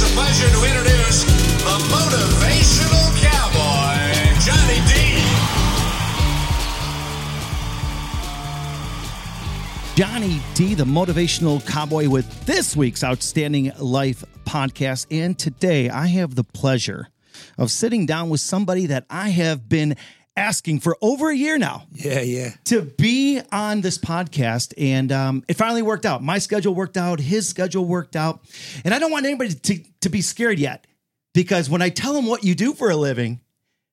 it's a pleasure to introduce the motivational cowboy, Johnny D. Johnny D, the motivational cowboy, with this week's Outstanding Life podcast. And today I have the pleasure of sitting down with somebody that I have been asking for over a year now Yeah, yeah. to be on this podcast. And um, it finally worked out. My schedule worked out, his schedule worked out. And I don't want anybody to, to be scared yet because when I tell them what you do for a living,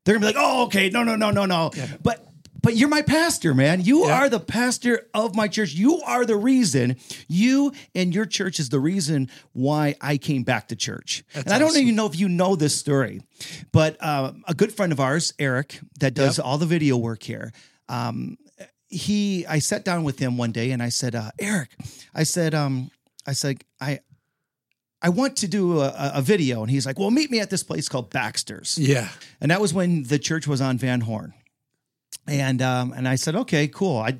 they're gonna be like, oh, okay, no, no, no, no, no. But but you're my pastor, man. You Yeah. are the pastor of my church. You are the reason. You and your church is the reason why I came back to church. and I don't awesome. even know if you know this story, but uh, a good friend of ours, Eric, that does all the video work here. Um, he, I sat down with him one day and I said, uh, Eric, I said, um, I said, I, I want to do a- a video, and he's like, "Well, meet me at this place called Baxter's." Yeah. and that was when the church was on Van Horn. And um, and I said, okay, cool. I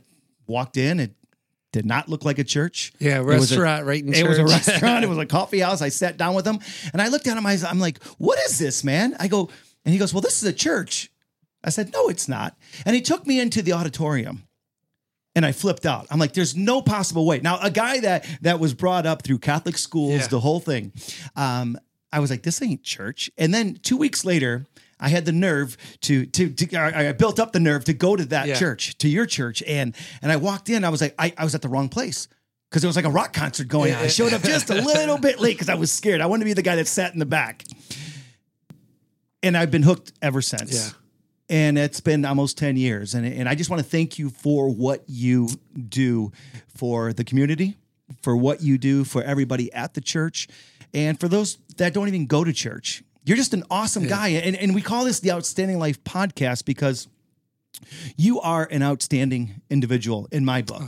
walked in. It did not look like a church. Yeah, was a- restaurant right in It was a restaurant. it was a coffee house. I sat down with him, and I looked down at was, I'm like, what is this, man? I go, and he goes, well, this is a church. I said, no, it's not. And he took me into the auditorium. And I flipped out. I'm like, there's no possible way. Now, a guy that that was brought up through Catholic schools, Yeah. the whole thing. Um, I was like, this ain't church. And then two weeks later, I had the nerve to to, to I I built up the nerve to go to that Yeah. church, to your church, and and I walked in. I was like, I, I was at the wrong place because it was like a rock concert going on. I showed up just a little bit late because I was scared. I wanted to be the guy that sat in the back, and I've been hooked ever since. Yeah. And it's been almost 10 years. And, and I just want to thank you for what you do for the community, for what you do for everybody at the church, and for those that don't even go to church. You're just an awesome guy. And, and we call this the Outstanding Life podcast because you are an outstanding individual in my book.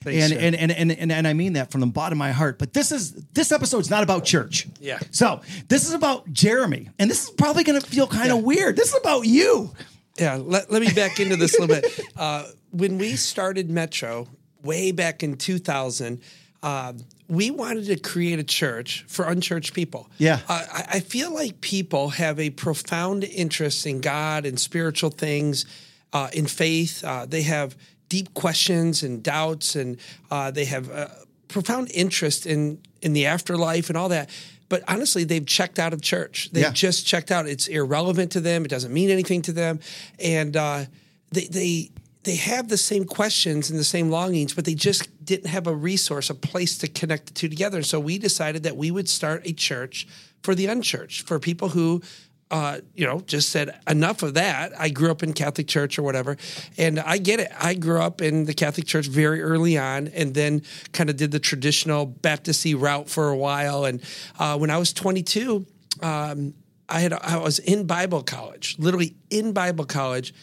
thanks, and, and, and, and, and, and I mean that from the bottom of my heart. But this is this episode's not about church. Yeah. So this is about Jeremy. And this is probably gonna feel kind of weird. This is about you. Yeah. Let, let me back into this a little bit. Uh, when we started Metro way back in 2000, uh, we wanted to create a church for unchurched people. Yeah. Uh, I, I feel like people have a profound interest in God and spiritual things, uh, in faith. Uh, they have deep questions and doubts, and uh, they have uh, profound interest in in the afterlife and all that. But honestly, they've checked out of church. They've Yeah. just checked out. It's irrelevant to them. It doesn't mean anything to them, and uh, they they they have the same questions and the same longings, but they just didn't have a resource, a place to connect the two together. So we decided that we would start a church for the unchurched, for people who. Uh, you know, just said enough of that. I grew up in Catholic church or whatever, and I get it. I grew up in the Catholic church very early on, and then kind of did the traditional Baptisty route for a while. And uh, when I was 22, um, I had I was in Bible college, literally in Bible college,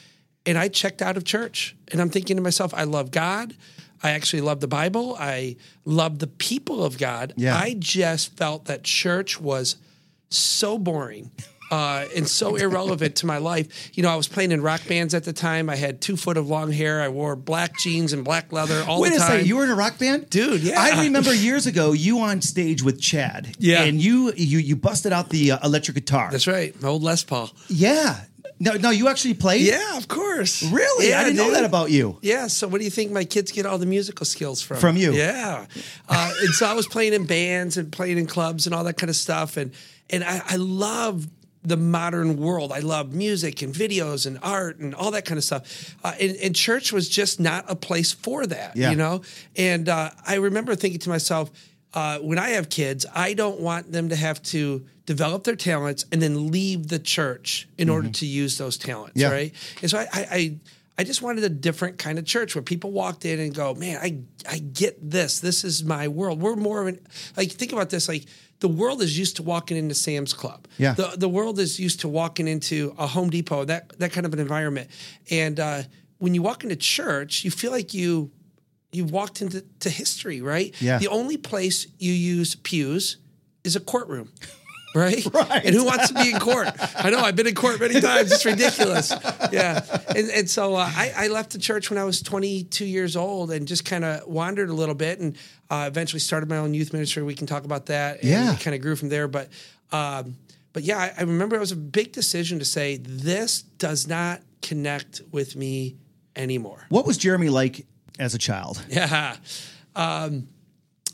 and I checked out of church. And I'm thinking to myself, I love God. I actually love the Bible. I love the people of God. Yeah. I just felt that church was so boring. Uh, and so irrelevant to my life. You know, I was playing in rock bands at the time. I had two foot of long hair. I wore black jeans and black leather all Wait the a time. second, you were in a rock band, Dude, yeah. I remember years ago you on stage with Chad. Yeah. and you you you busted out the uh, electric guitar. That's right, my old Les Paul. Yeah. No, no, you actually played. Yeah, of course. Really? Yeah, I didn't know that about you. Yeah. So, what do you think my kids get all the musical skills from? From you. Yeah. Uh, and so I was playing in bands and playing in clubs and all that kind of stuff, and and I, I love the modern world. I love music and videos and art and all that kind of stuff. Uh, and, and church was just not a place for that. Yeah. You know. And uh, I remember thinking to myself. Uh, when I have kids, I don't want them to have to develop their talents and then leave the church in order to use those talents, Yeah. right? And so I, I, I, I just wanted a different kind of church where people walked in and go, man, I, I get this. This is my world. We're more of an, like, think about this. Like, the world is used to walking into Sam's Club. Yeah. The, the world is used to walking into a Home Depot, that, that kind of an environment. And uh, when you walk into church, you feel like you, you've walked into to history, right? Yeah. The only place you use pews is a courtroom. Right? Right. And who wants to be in court? I know I've been in court many times. It's ridiculous. Yeah. And, and so uh, I, I left the church when I was 22 years old and just kind of wandered a little bit and uh, eventually started my own youth ministry. We can talk about that. And Yeah. kind of grew from there. But, um, but yeah, I, I remember it was a big decision to say, this does not connect with me anymore. What was Jeremy like as a child? Yeah. Um,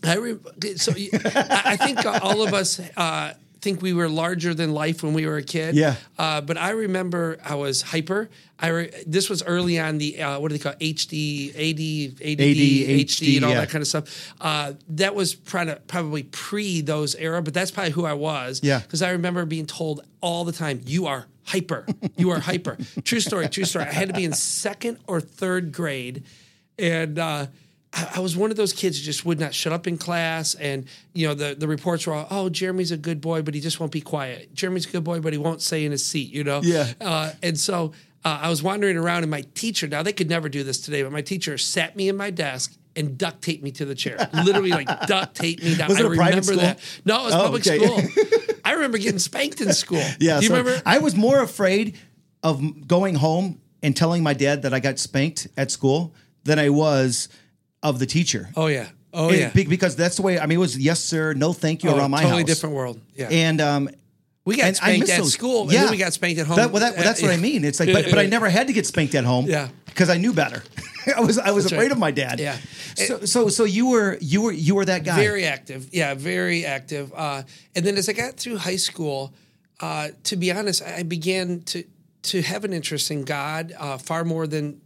I re- so I think all of us uh, think we were larger than life when we were a kid. Yeah. Uh, but I remember I was hyper. I re- this was early on the uh, what do they call it? HD, AD, ADD, HD, HD, and all yeah. that kind of stuff. Uh, that was probably probably pre those era, but that's probably who I was. Yeah. Because I remember being told all the time, "You are hyper. You are hyper." true story. True story. I had to be in second or third grade, and. Uh, I I was one of those kids who just would not shut up in class, and you know the the reports were all, "Oh, Jeremy's a good boy, but he just won't be quiet. Jeremy's a good boy, but he won't stay in his seat." You know, Yeah. Uh, and so uh, I was wandering around, and my teacher now they could never do this today, but my teacher sat me in my desk and duct taped me to the chair, literally like duct taped me down. Was it I a private remember school? that. No, it was Oh, public okay. school. I remember getting spanked in school. Yeah, do you so remember? I was more afraid of going home and telling my dad that I got spanked at school than I was of the teacher. oh yeah, oh yeah. be- because that's the way. I mean, it was yes sir, no thank you Oh, around my totally house. different world. Yeah, And um, we got and spanked at those- school, and Yeah. then we got spanked at home. That, well, that, well, that's what I mean. It's like, but, but I never had to get spanked at home. Yeah. because I knew better. I was I was That's afraid right. of my dad. Yeah. So so so you were you were you were that guy. Very active. Yeah, very active. Uh, and then as I got through high school, uh, to be honest, I began to to have an interest in God uh, far more than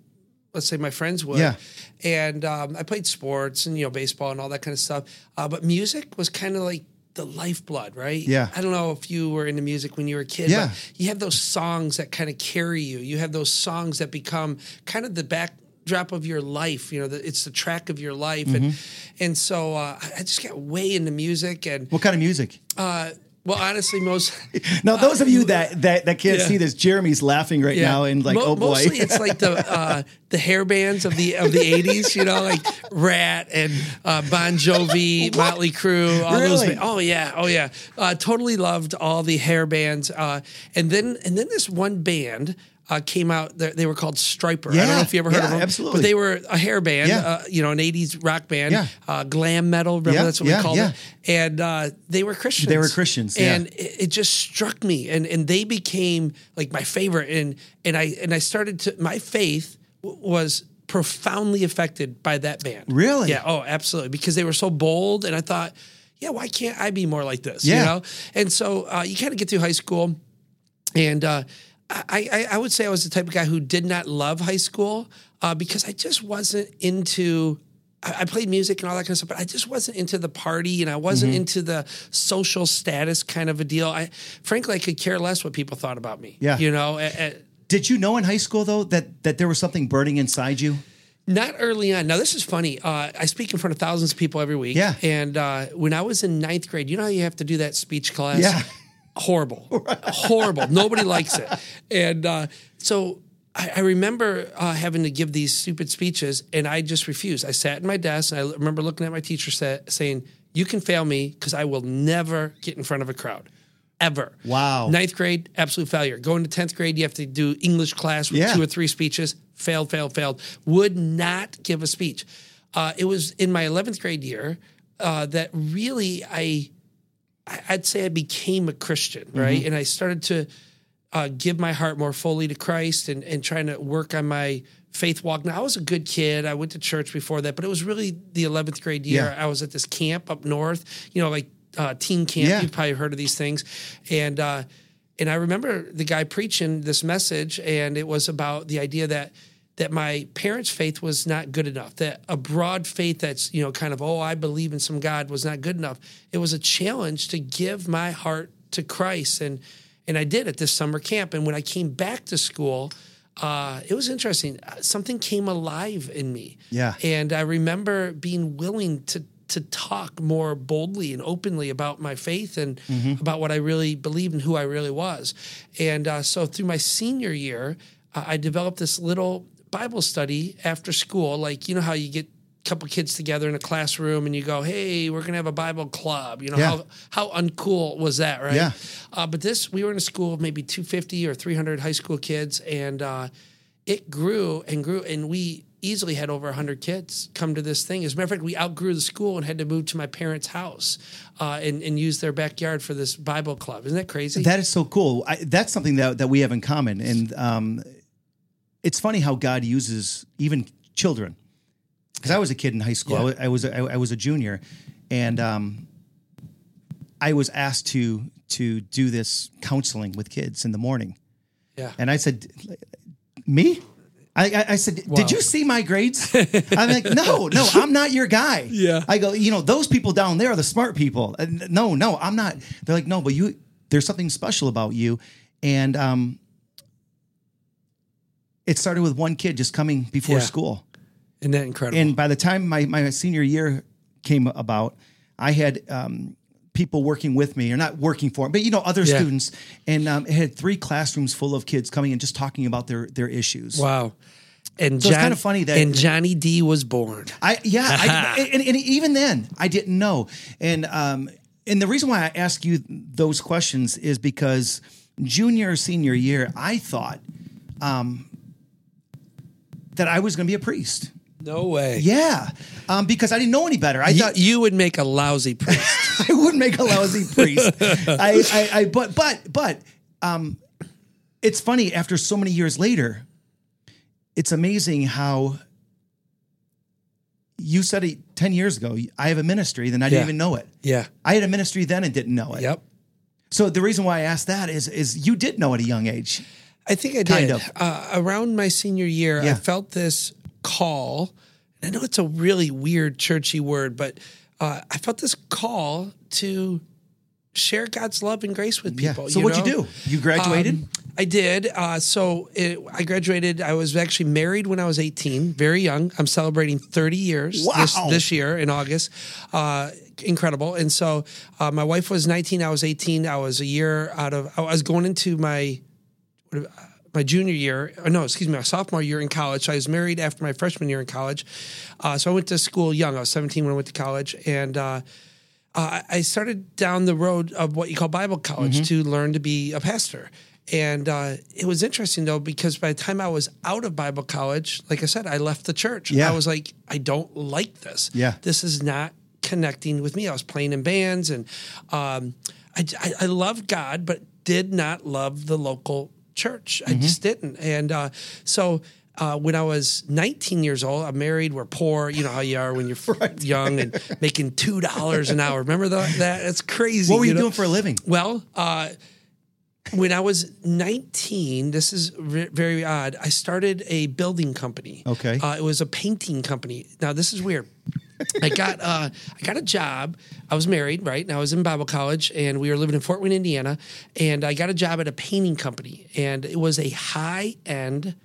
let's say my friends would. Yeah. And um, I played sports and you know baseball and all that kind of stuff. Uh, but music was kind of like the lifeblood, right? Yeah. I don't know if you were into music when you were a kid, Yeah. but you have those songs that kind of carry you. You have those songs that become kind of the backdrop of your life. You know, the, it's the track of your life, and Mm-hmm. and so uh, I I just got way into music. And What kind of music? uh, well, honestly, most Now, those of you that that, that can't Yeah. see this, Jeremy's laughing right now and like, Mo- oh boy. Mostly, it's like the uh, the hair bands of the of the eighties. You know, like Ratt and uh, Bon Jovi, Motley Crue, all those. Really? ba- Oh yeah, oh yeah. Uh, totally loved all the hair bands. Uh, and then and then this one band. Uh, came out. They they were called Stryper. I don't know if you ever heard yeah, of them. absolutely. But they were a hair band. Yeah. Uh, you know, an '80s rock band. Yeah. Uh, glam metal. Remember Yeah, that's what yeah, we called yeah. it. And uh, they were Christians. They were Christians, yeah. And it, it just struck me and and they became like my favorite and and I and I started to my faith w- was profoundly affected by that band. Really? Yeah, oh, absolutely because they were so bold and I thought, yeah, why can't I be more like this, Yeah. you know? And so uh, you kind of get through high school and uh, I, I, I would say I was the type of guy who did not love high school uh, because I just wasn't into. I played music and all that kind of stuff, but I just wasn't into the party and I wasn't Mm-hmm. into the social status kind of a deal. I, frankly, I could care less what people thought about me. Yeah. you know, a- a- Did you know in high school though that that there was something burning inside you? Not early on. Now this is funny. Uh, I speak in front of thousands of people every week. Yeah. And uh, when I was in ninth grade, you know how you have to do that speech class? Yeah. Horrible. Horrible. Nobody likes it. And uh, so I, I remember uh, having to give these stupid speeches, and I just refused. I sat in my desk, and I remember looking at my teacher sa- saying, "You can fail me because I will never get in front of a crowd." Ever. Wow. Ninth grade, absolute failure. Going to 10th grade, you have to do English class with Yeah. two or three speeches. Failed, failed, failed. Would not give a speech. Uh, it was in my 11th grade year uh, that really I, I- I'd say I became a Christian, right? And I started to uh, give my heart more fully to Christ and, and trying to work on my faith walk. Now, I was a good kid. I went to church before that, but it was really the 11th grade year. Yeah. I was at this camp up north, you know, like uh, teen camp. Yeah. You've probably heard of these things. And, uh, and I remember the guy preaching this message, and it was about the idea that that my parents' faith was not good enough. That a broad faith that's you know kind of oh I believe in some God was not good enough. It was a challenge to give my heart to Christ, and and I did at this summer camp. And when I came back to school, uh, it was interesting. Uh, Something came alive in me. Yeah. and I remember being willing to to talk more boldly and openly about my faith and about what I really believed and who I really was. And uh, so through my senior year, uh, I developed this little Bible study after school. Like, you know how you get a couple kids together in a classroom and you go, "Hey, we're gonna have a Bible club." You know Yeah. how how uncool was that, right? Yeah. Uh, but this, we were in a school of maybe 250 or 300 high school kids, and uh, it grew and grew, and we easily had over 100 kids come to this thing. As a matter of fact, we outgrew the school and had to move to my parents' house uh, and, and use their backyard for this Bible club. Isn't that crazy? That is so cool. I, that's something that, that we have in common. And um, it's funny how God uses even children. Because I was a kid in high school. I Yeah. wa- I, was a, I, was a junior, and um, I was asked to to do this counseling with kids in the morning. yeah. And I said, "Me?" I, I, I said, Wow. "Did you see my grades?" I'm like, "No, no, I'm not your guy." Yeah. I go, you know, those people down there are the smart people. And no, no, I'm not. They're like, no, but you. There's something special about you, and um, it started with one kid just coming before Yeah. school. Isn't that incredible? And by the time my, my senior year came about, I had um, people working with me, or not working for, me, but you know, other Yeah. students, and um, it had three classrooms full of kids coming and just talking about their their issues. wow. And So it's John- kinda funny that- and Johnny D was born. I yeah, I, and, and even then I didn't know, and um, and the reason why I ask you those questions is because junior or senior year I thought um, that I was going to be a priest. No way. Yeah, um, because I didn't know any better. I You, thought you would make a lousy priest. I would make a lousy priest. I, I, I, but, but, but, um, it's funny. After so many years later, it's amazing how you said it ten years ago. I have a ministry, then I didn't Yeah. even know it. yeah. I had a ministry then and didn't know it. Yep. So the reason why I asked that is, is you did know at a young age. I think I Kind did. of. Uh, around my senior year, I felt this call. And I know it's a really weird churchy word, but uh, I felt this call to share God's love and grace with Yeah. people. So what'd you do? You graduated? Um, I did. Uh, so it, I graduated. I was actually married when I was 18, very young. I'm celebrating 30 years this, this year in August. Uh, incredible. And so uh, my wife was 19. I was 18. I was a year out of, I was going into my, my junior year, or no, excuse me, my sophomore year in college. So I was married after my freshman year in college. Uh, so I went to school young. I was 17 when I went to college. And, uh, uh, I started down the road of what you call Bible college Mm-hmm. to learn to be a pastor. And uh, it was interesting though, because by the time I was out of Bible college, like I said, I left the church. Yeah. I was like, I don't like this. Yeah. This is not connecting with me. I was playing in bands and um, I, I, I loved God, but did not love the local church. Mm-hmm. I just didn't. And uh, so uh, when I was 19 years old, I'm married, we're poor. You know how you are when you're young and making $2 an hour. Remember the, that? That's crazy. What were you, know? doing for a living? Well, uh, when I was 19, this is ve- very odd. I started a building company. Okay. Uh, it was a painting company. Now this is weird. I got uh, I got a job. I was married, right? And I was in Bible college, and we were living in Fort Wayne, Indiana. And I got a job at a painting company, and it was a high end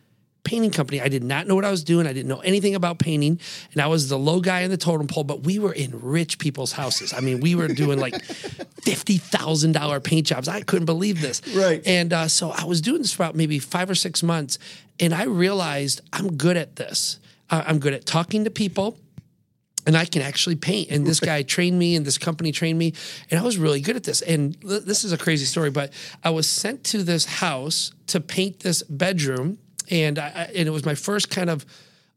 painting company. I did not know what I was doing. I didn't know anything about painting, and I was the low guy in the totem pole. But we were in rich people's houses. I mean, we were doing like fifty thousand dollar paint jobs. I couldn't believe this. Right. And uh, so I was doing this for about maybe five or six months, and I realized I'm good at this. Uh, I'm good at talking to people and I can actually paint. And this guy trained me, and this company trained me, and I was really good at this. And th- this is a crazy story, but I was sent to this house to paint this bedroom, and I, I- and it was my first kind of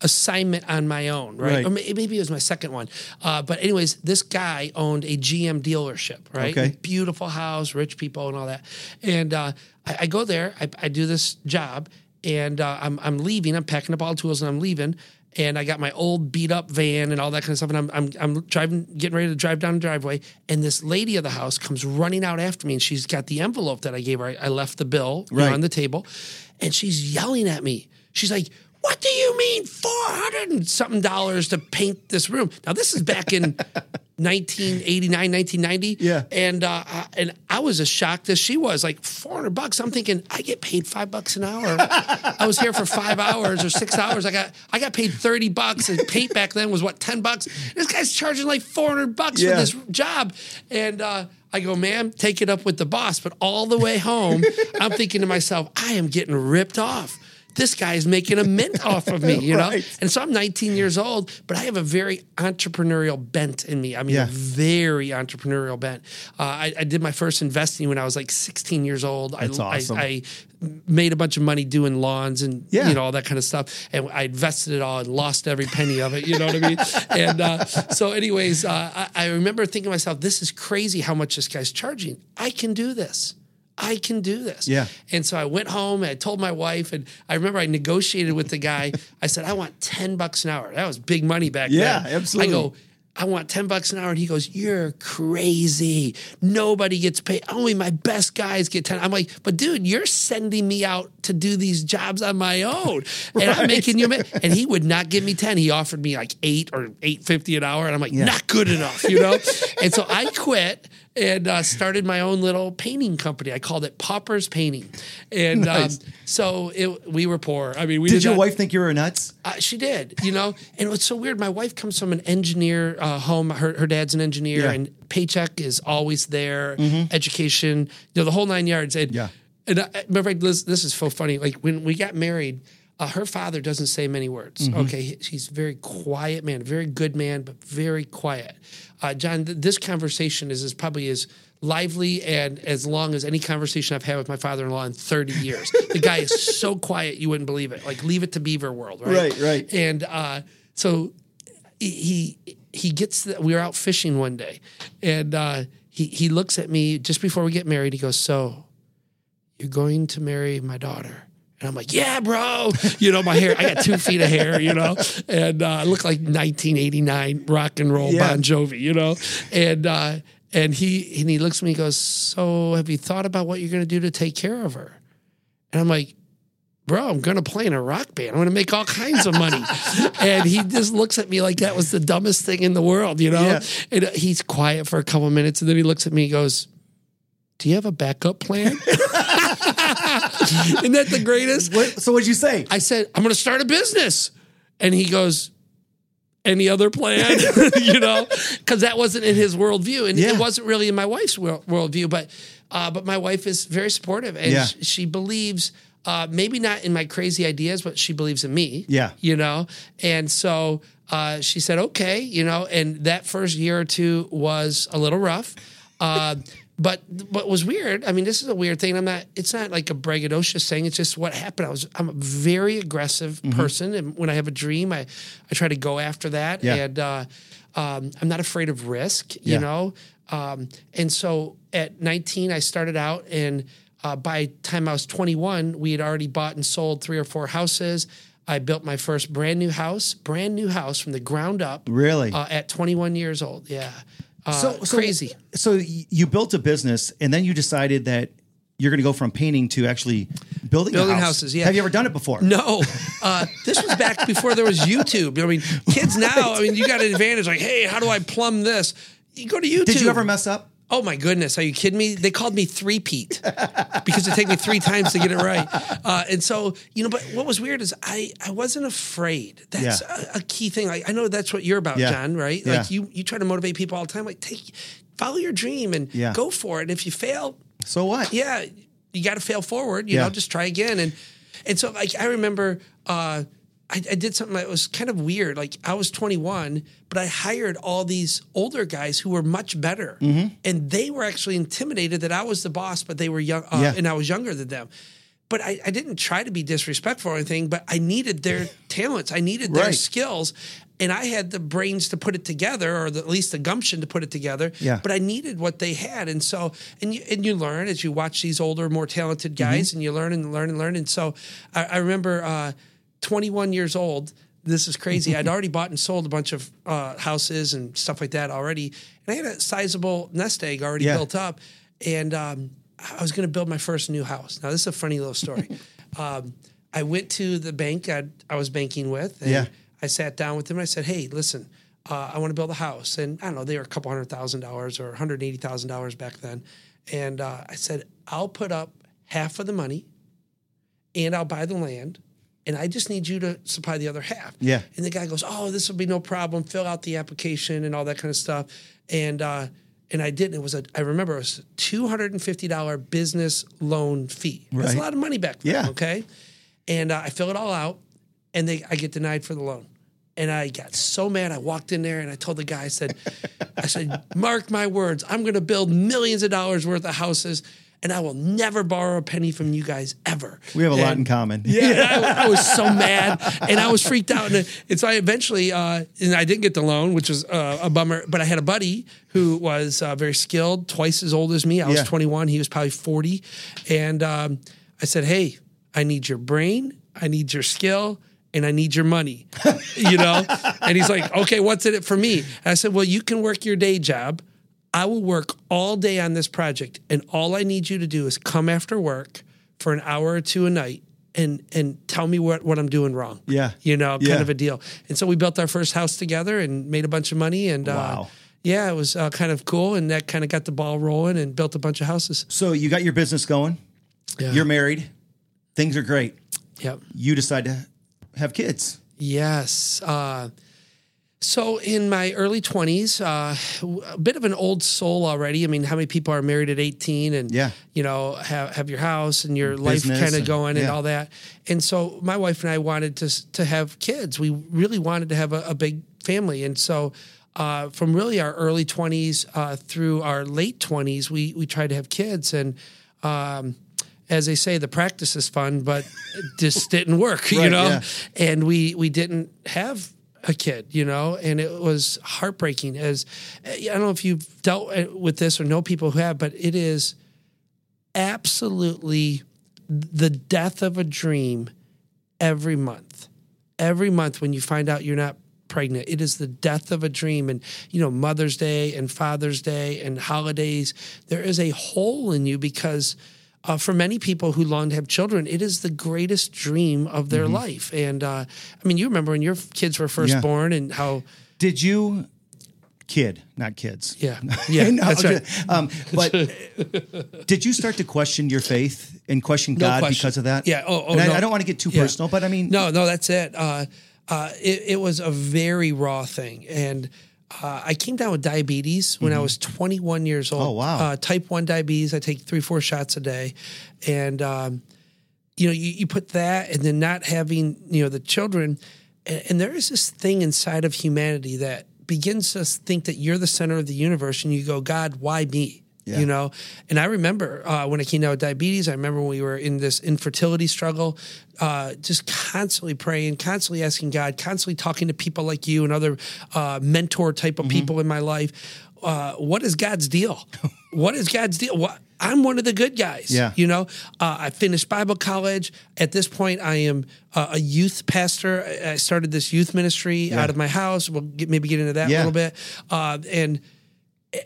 assignment on my own, right? Right. Or may- maybe it was my second one. Uh, but anyways, this guy owned a GM dealership, right? Okay. Beautiful house, rich people, and all that. And uh, I, I go there, I, I do this job, and uh, I'm I'm leaving. I'm packing up all the tools, and I'm leaving and I got my old beat up van and all that kind of stuff. And I'm, I'm, I'm driving, getting ready to drive down the driveway. And this lady of the house comes running out after me and she's got the envelope that I gave her. I, I left the bill Right. on the table and she's yelling at me. She's like, what do you mean 400 and something dollars to paint this room? Now, this is back in 1989, 1990. Yeah. And, uh, I- and I was as shocked as she was like 400 bucks. I'm thinking I get paid five bucks an hour. I was here for five hours or six hours. I got, I got paid 30 bucks and paint back then was what, 10 bucks. This guy's charging like 400 bucks Yeah. for this job. And, uh, I go, ma'am, take it up with the boss. But all the way home, I'm thinking to myself, I am getting ripped off. This guy's making a mint off of me, you know? Right. And so I'm 19 years old, but I have a very entrepreneurial bent in me. I mean, Yeah. a very entrepreneurial bent. Uh, I, I did my first investing when I was like 16 years old. That's I, awesome. I, I made a bunch of money doing lawns and Yeah. you know all that kind of stuff, and I invested it all and lost every penny of it. You know what I mean? and uh, so, anyways, uh, I, I remember thinking to myself, "This is crazy how much this guy's charging. I can do this." I can do this. Yeah. And so I went home and I told my wife, and I remember I negotiated with the guy. I said, I want 10 bucks an hour. That was big money back Yeah, then. Yeah, absolutely. I go, I want 10 bucks an hour. And he goes, You're crazy. Nobody gets paid. Only my best guys get 10. I'm like, But dude, you're sending me out to do these jobs on my own. And I'm making you, and he would not give me 10. He offered me like eight or 850 an hour. And I'm like, Not good enough, you know? and so I quit and uh, started my own little painting company. I called it Pauper's Painting. And Nice. um, so it, we were poor. I mean, we Did your not- wife think you were nuts? uh, she did, you know, and what's so weird. My wife comes from an engineer uh, home. Her, her dad's an engineer, Yeah. and paycheck is always there. Education, you know, the whole nine yards. And, Yeah. And I, matter of fact, this, this is so funny. Like when we got married, uh, her father doesn't say many words. Okay, He- he's a very quiet man, very good man, but very quiet. Uh, John, th- this conversation is, is probably as lively and as long as any conversation I've had with my father-in-law in 30 years. the guy is so quiet you wouldn't believe it. Like leave it to Beaver World, right? Right, right. And uh, so he he gets the, we were out fishing one day, and uh, he he looks at me just before we get married. He goes, "So, you're going to marry my daughter?" And I'm like, "Yeah, bro." You know, my hair. I got two feet of hair. You know, and uh, I look like 1989 rock and roll Yeah. Bon Jovi. You know, and. Uh, and he and he looks at me and goes, So have you thought about what you're gonna do to take care of her? And I'm like, bro, I'm gonna play in a rock band. I'm gonna make all kinds of money. and he just looks at me like that was the dumbest thing in the world, you know? Yeah. And uh, he's quiet for a couple minutes and then he looks at me and goes, Do you have a backup plan? Isn't that the greatest? What, so what'd you say? I said, I'm gonna start a business. And he goes, any other plan, you know, because that wasn't in his worldview, and Yeah. it wasn't really in my wife's world, worldview. But, uh, but my wife is very supportive, and Yeah. sh- she believes, uh, maybe not in my crazy ideas, but she believes in me. Yeah. you know, and so uh, she said, okay, you know, and that first year or two was a little rough. Uh, but what was weird, I mean, this is a weird thing. I'm not, it's not like a braggadocious thing. It's just what happened. I was, I'm a very aggressive Mm-hmm. person. And when I have a dream, I, I try to go after that. Yeah. And uh, um, I'm not afraid of risk, you Yeah. know? Um, and so at 19, I started out and uh, by time I was 21, we had already bought and sold three or four houses. I built my first brand new house, brand new house from the ground up. Really? Uh, at 21 years old. Yeah. Uh, so, so crazy. So you built a business, and then you decided that you're going to go from painting to actually building Building house. houses, yeah. Have you ever done it before? No, uh, this was back before there was YouTube. I mean, kids now, I mean, you got an advantage. Like, hey, how do I plumb this? You go to YouTube. Did you ever mess up? Oh my goodness, are you kidding me? They called me three Pete because it took me three times to get it right. Uh, and so, you know, but what was weird is I I wasn't afraid. That's Yeah. a, a key thing. Like, I know that's what you're about, Yeah. John. Right? Yeah. Like you you try to motivate people all the time. Like take follow your dream and go for it. And if you fail, So what? yeah, you got to fail forward. You know, just try again. And and so like I remember uh, I, I did something that was kind of weird. Like I was 21, but I hired all these older guys who were much better, Mm-hmm. and they were actually intimidated that I was the boss, but they were young, uh, Yeah. and I was younger than them. But I, I didn't try to be disrespectful or anything. But I needed their talents. I needed their Right. skills. And I had the brains to put it together, or the, at least the gumption to put it together. Yeah. But I needed what they had, and so and you and you learn as you watch these older, more talented Mm-hmm. guys, and you learn and learn and learn. And so I, I remember, uh, 21 years old. This is crazy. I'd already bought and sold a bunch of uh, houses and stuff like that already, and I had a sizable nest egg already Yeah. built up, and um, I was going to build my first new house. Now this is a funny little story. um, I went to the bank I, I was banking with, and Yeah. I sat down with them. And I said, "Hey, listen, uh, I want to build a house." And I don't know, they were a couple hundred thousand dollars or one hundred eighty thousand dollars back then. And uh, I said, "I'll put up half of the money, and I'll buy the land." And I just need you to supply the other half. Yeah. And the guy goes, "Oh, this will be no problem. Fill out the application and all that kind of stuff." And uh, and I didn't. It was a. I remember it was a two hundred and fifty dollar business loan fee. That's a lot of money back then. Yeah. Okay. and uh, I fill it all out, and they I get denied for the loan. And I got so mad. I walked in there and I told the guy, I said, I said, mark my words, I'm going to build millions of dollars worth of houses, and I will never borrow a penny from you guys ever. We have a lot in common. yeah, I, I was so mad, and I was freaked out. And, and so I eventually, uh, and I didn't get the loan, which was uh, a bummer. But I had a buddy who was uh, very skilled, twice as old as me. I was Yeah. 21; he was probably 40. And um, I said, "Hey, I need your brain, I need your skill." And I need your money, you know? and he's like, okay, what's in it for me? And I said, well, you can work your day job. I will work all day on this project, and all I need you to do is come after work for an hour or two a night and and tell me what, what I'm doing wrong. Yeah. You know, kind Yeah. of a deal. And so we built our first house together and made a bunch of money. And uh, Wow. yeah, it was uh, kind of cool. And that kind of got the ball rolling and built a bunch of houses. So you got your business going. Yeah. You're married. Things are great. Yep. You decide to have kids. Yes. Uh, so in my early 20s, uh, a bit of an old soul already. I mean, how many people are married at 18 and, Yeah. you know, have, have your house and your life kind of going and yeah. all that. And so my wife and I wanted to, to have kids. We really wanted to have a, a big family. And so uh, from really our early 20s uh, through our late 20s, we, we tried to have kids. And, um, as they say, the practice is fun, but it just didn't work, you know? yeah. and we we didn't have a kid, you know, and it was heartbreaking. As eh, I don't know if you've dealt eh, with this or know people who have, but it is absolutely the death of a dream every month. Every month when you find out you're not pregnant, it is the death of a dream. And, you know, Mother's Day and Father's Day and holidays, there is a hole in you because uh, for many people who long to have children, it is the greatest dream of their life. And uh, I mean, you remember when your kids were first Yeah. born and how, Did you kid, not kids? yeah, yeah, No, that's right. um, but did you start to question your faith and question God question. because of that? Yeah. Oh, oh, and I. I don't want to get too Yeah. personal, but I mean, No, no, that's it. Uh, uh, it, it was a very raw thing, and uh, I came down with diabetes when I was 21 years old. Mm-hmm. Oh, wow. Uh, type one diabetes. I take three, four shots a day, and um, you know, you, you put that, and then not having you know the children, and, and there is this thing inside of humanity that begins to think that you're the center of the universe, and you go, God, why me? Yeah. You know, and I remember uh, when I came down with diabetes. I remember when we were in this infertility struggle, uh, just constantly praying, constantly asking God, constantly talking to people like you and other uh, mentor type of Mm-hmm. people in my life. Uh, what is God's deal? what is God's deal? What, I'm one of the good guys. Yeah. You know, uh, I finished Bible college. At this point, I am uh, a youth pastor. I started this youth ministry out of my house. We'll get, maybe get into that Yeah. a little bit. Uh, and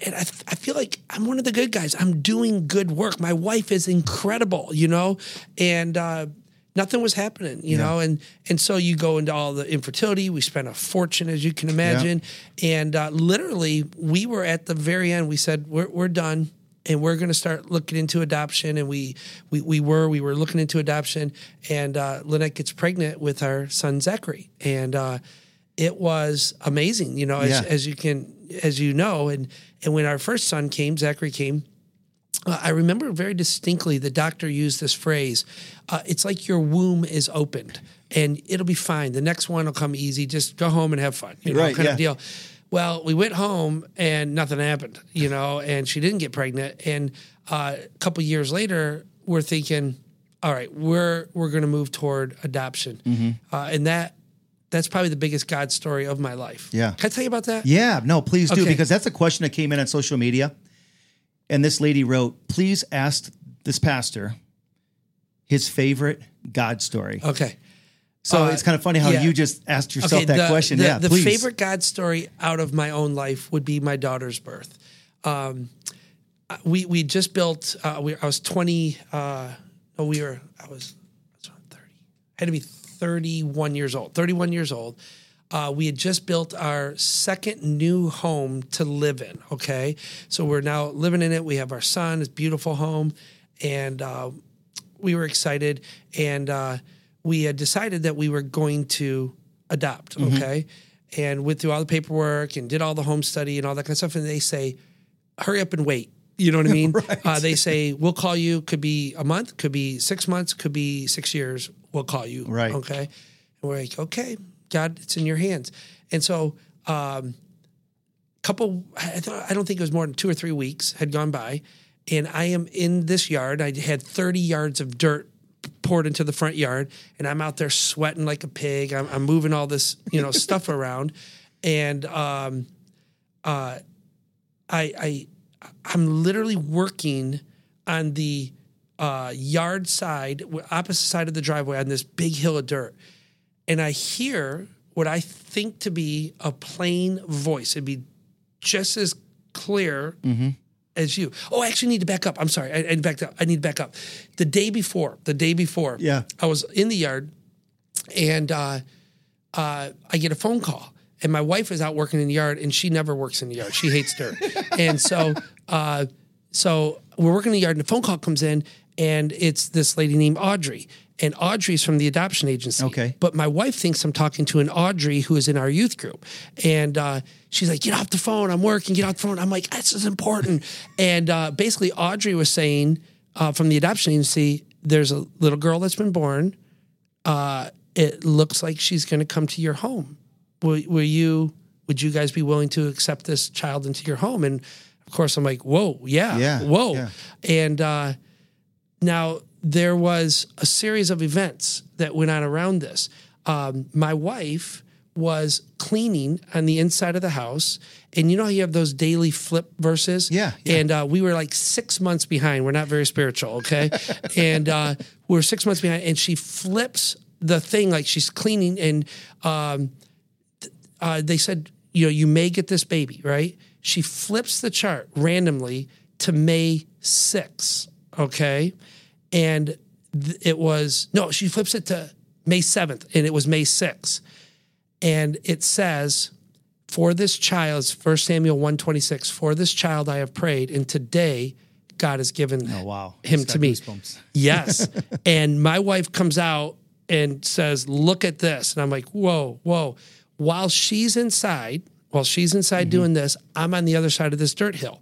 and I, I feel like I'm one of the good guys. I'm doing good work. My wife is incredible, you know, and uh, nothing was happening, you know, and and so you go into all the infertility. We spent a fortune, as you can imagine, and uh, literally we were at the very end. We said we're we're done. And we're going to start looking into adoption, and we, we we were we were looking into adoption, and uh, Lynette gets pregnant with our son Zachary, and uh, it was amazing, you know, as, Yeah. as you can as you know, and and when our first son came, Zachary came. Uh, I remember very distinctly the doctor used this phrase. Uh, it's like your womb is opened, and it'll be fine. The next one will come easy. Just go home and have fun, you know, Right, kind yeah. of deal. Well, we went home and nothing happened, you know, and she didn't get pregnant. And uh, a couple years later, we're thinking, all right, we're we're going to move toward adoption, Mm-hmm. uh, and that that's probably the biggest God story of my life. Yeah. can I tell you about that? Yeah, no, please do Okay. because that's a question that came in on social media. And this lady wrote, please ask this pastor his favorite God story. Okay. So uh, it's kind of funny how yeah. you just asked yourself that the, question. The, yeah, the please. favorite God story out of my own life would be my daughter's birth. Um, we we just built. Uh, we, I was twenty. Uh, no, we were. I was. I was thirty. I had to be thirty-one years old. Thirty-one years old. Uh, we had just built our second new home to live in. Okay, so we're now living in it. We have our son, his beautiful home, and uh, we were excited and uh, we had decided that we were going to adopt okay and went through all the paperwork and did all the home study and all that kind of stuff and they say hurry up and wait you know what i mean uh, they say we'll call you could be a month could be six months could be six years we'll call you. Right. Okay. And we're like, okay, God, it's in your hands. And so, um, couple, I, thought, I don't think it was more than two or three weeks had gone by, and I am in this yard. I had 30 yards of dirt poured into the front yard, and I'm out there sweating like a pig. I'm, I'm moving all this, you know, stuff around, and um, uh, I, I, I'm literally working on the uh, yard side, opposite side of the driveway, on this big hill of dirt, and I hear what I think to be a plain voice. It'd be just as clear as you. Oh, I actually need to back up. I'm sorry. I, I need to back up. I need to back up. The day before, the day before, Yeah. I was in the yard, and uh, uh, I get a phone call. And my wife is out working in the yard, and she never works in the yard. She hates dirt. and so, uh, so we're working in the yard, and the phone call comes in, and it's this lady named Audrey. And Audrey's from the adoption agency. Okay. But my wife thinks I'm talking to an Audrey who is in our youth group. And uh, she's like, get off the phone. I'm working. Get off the phone. I'm like, this is important. and uh, basically, Audrey was saying uh, from the adoption agency, there's a little girl that's been born. Uh, it looks like she's going to come to your home. Will, will you? Would you guys be willing to accept this child into your home? And of course, I'm like, whoa, yeah, Yeah, whoa. yeah. And uh, now there was a series of events that went on around this. Um, my wife was cleaning on the inside of the house, and you know how you have those daily flip verses. Yeah, yeah. And uh, we were like six months behind. We're not very spiritual, okay? and uh, we're six months behind, and she flips the thing like she's cleaning, and um, uh, they said, you know, you may get this baby, right? She flips the chart randomly to May 6th, okay? And th- it was, no, she flips it to May 7th, and it was May 6th. And it says, for this child, 1 Samuel 126, for this child I have prayed, and today God has given Oh wow. him to me. goosebumps. Yes. and my wife comes out and says, Look at this. And I'm like, Whoa, whoa. While she's inside, while she's inside mm-hmm. doing this, I'm on the other side of this dirt hill.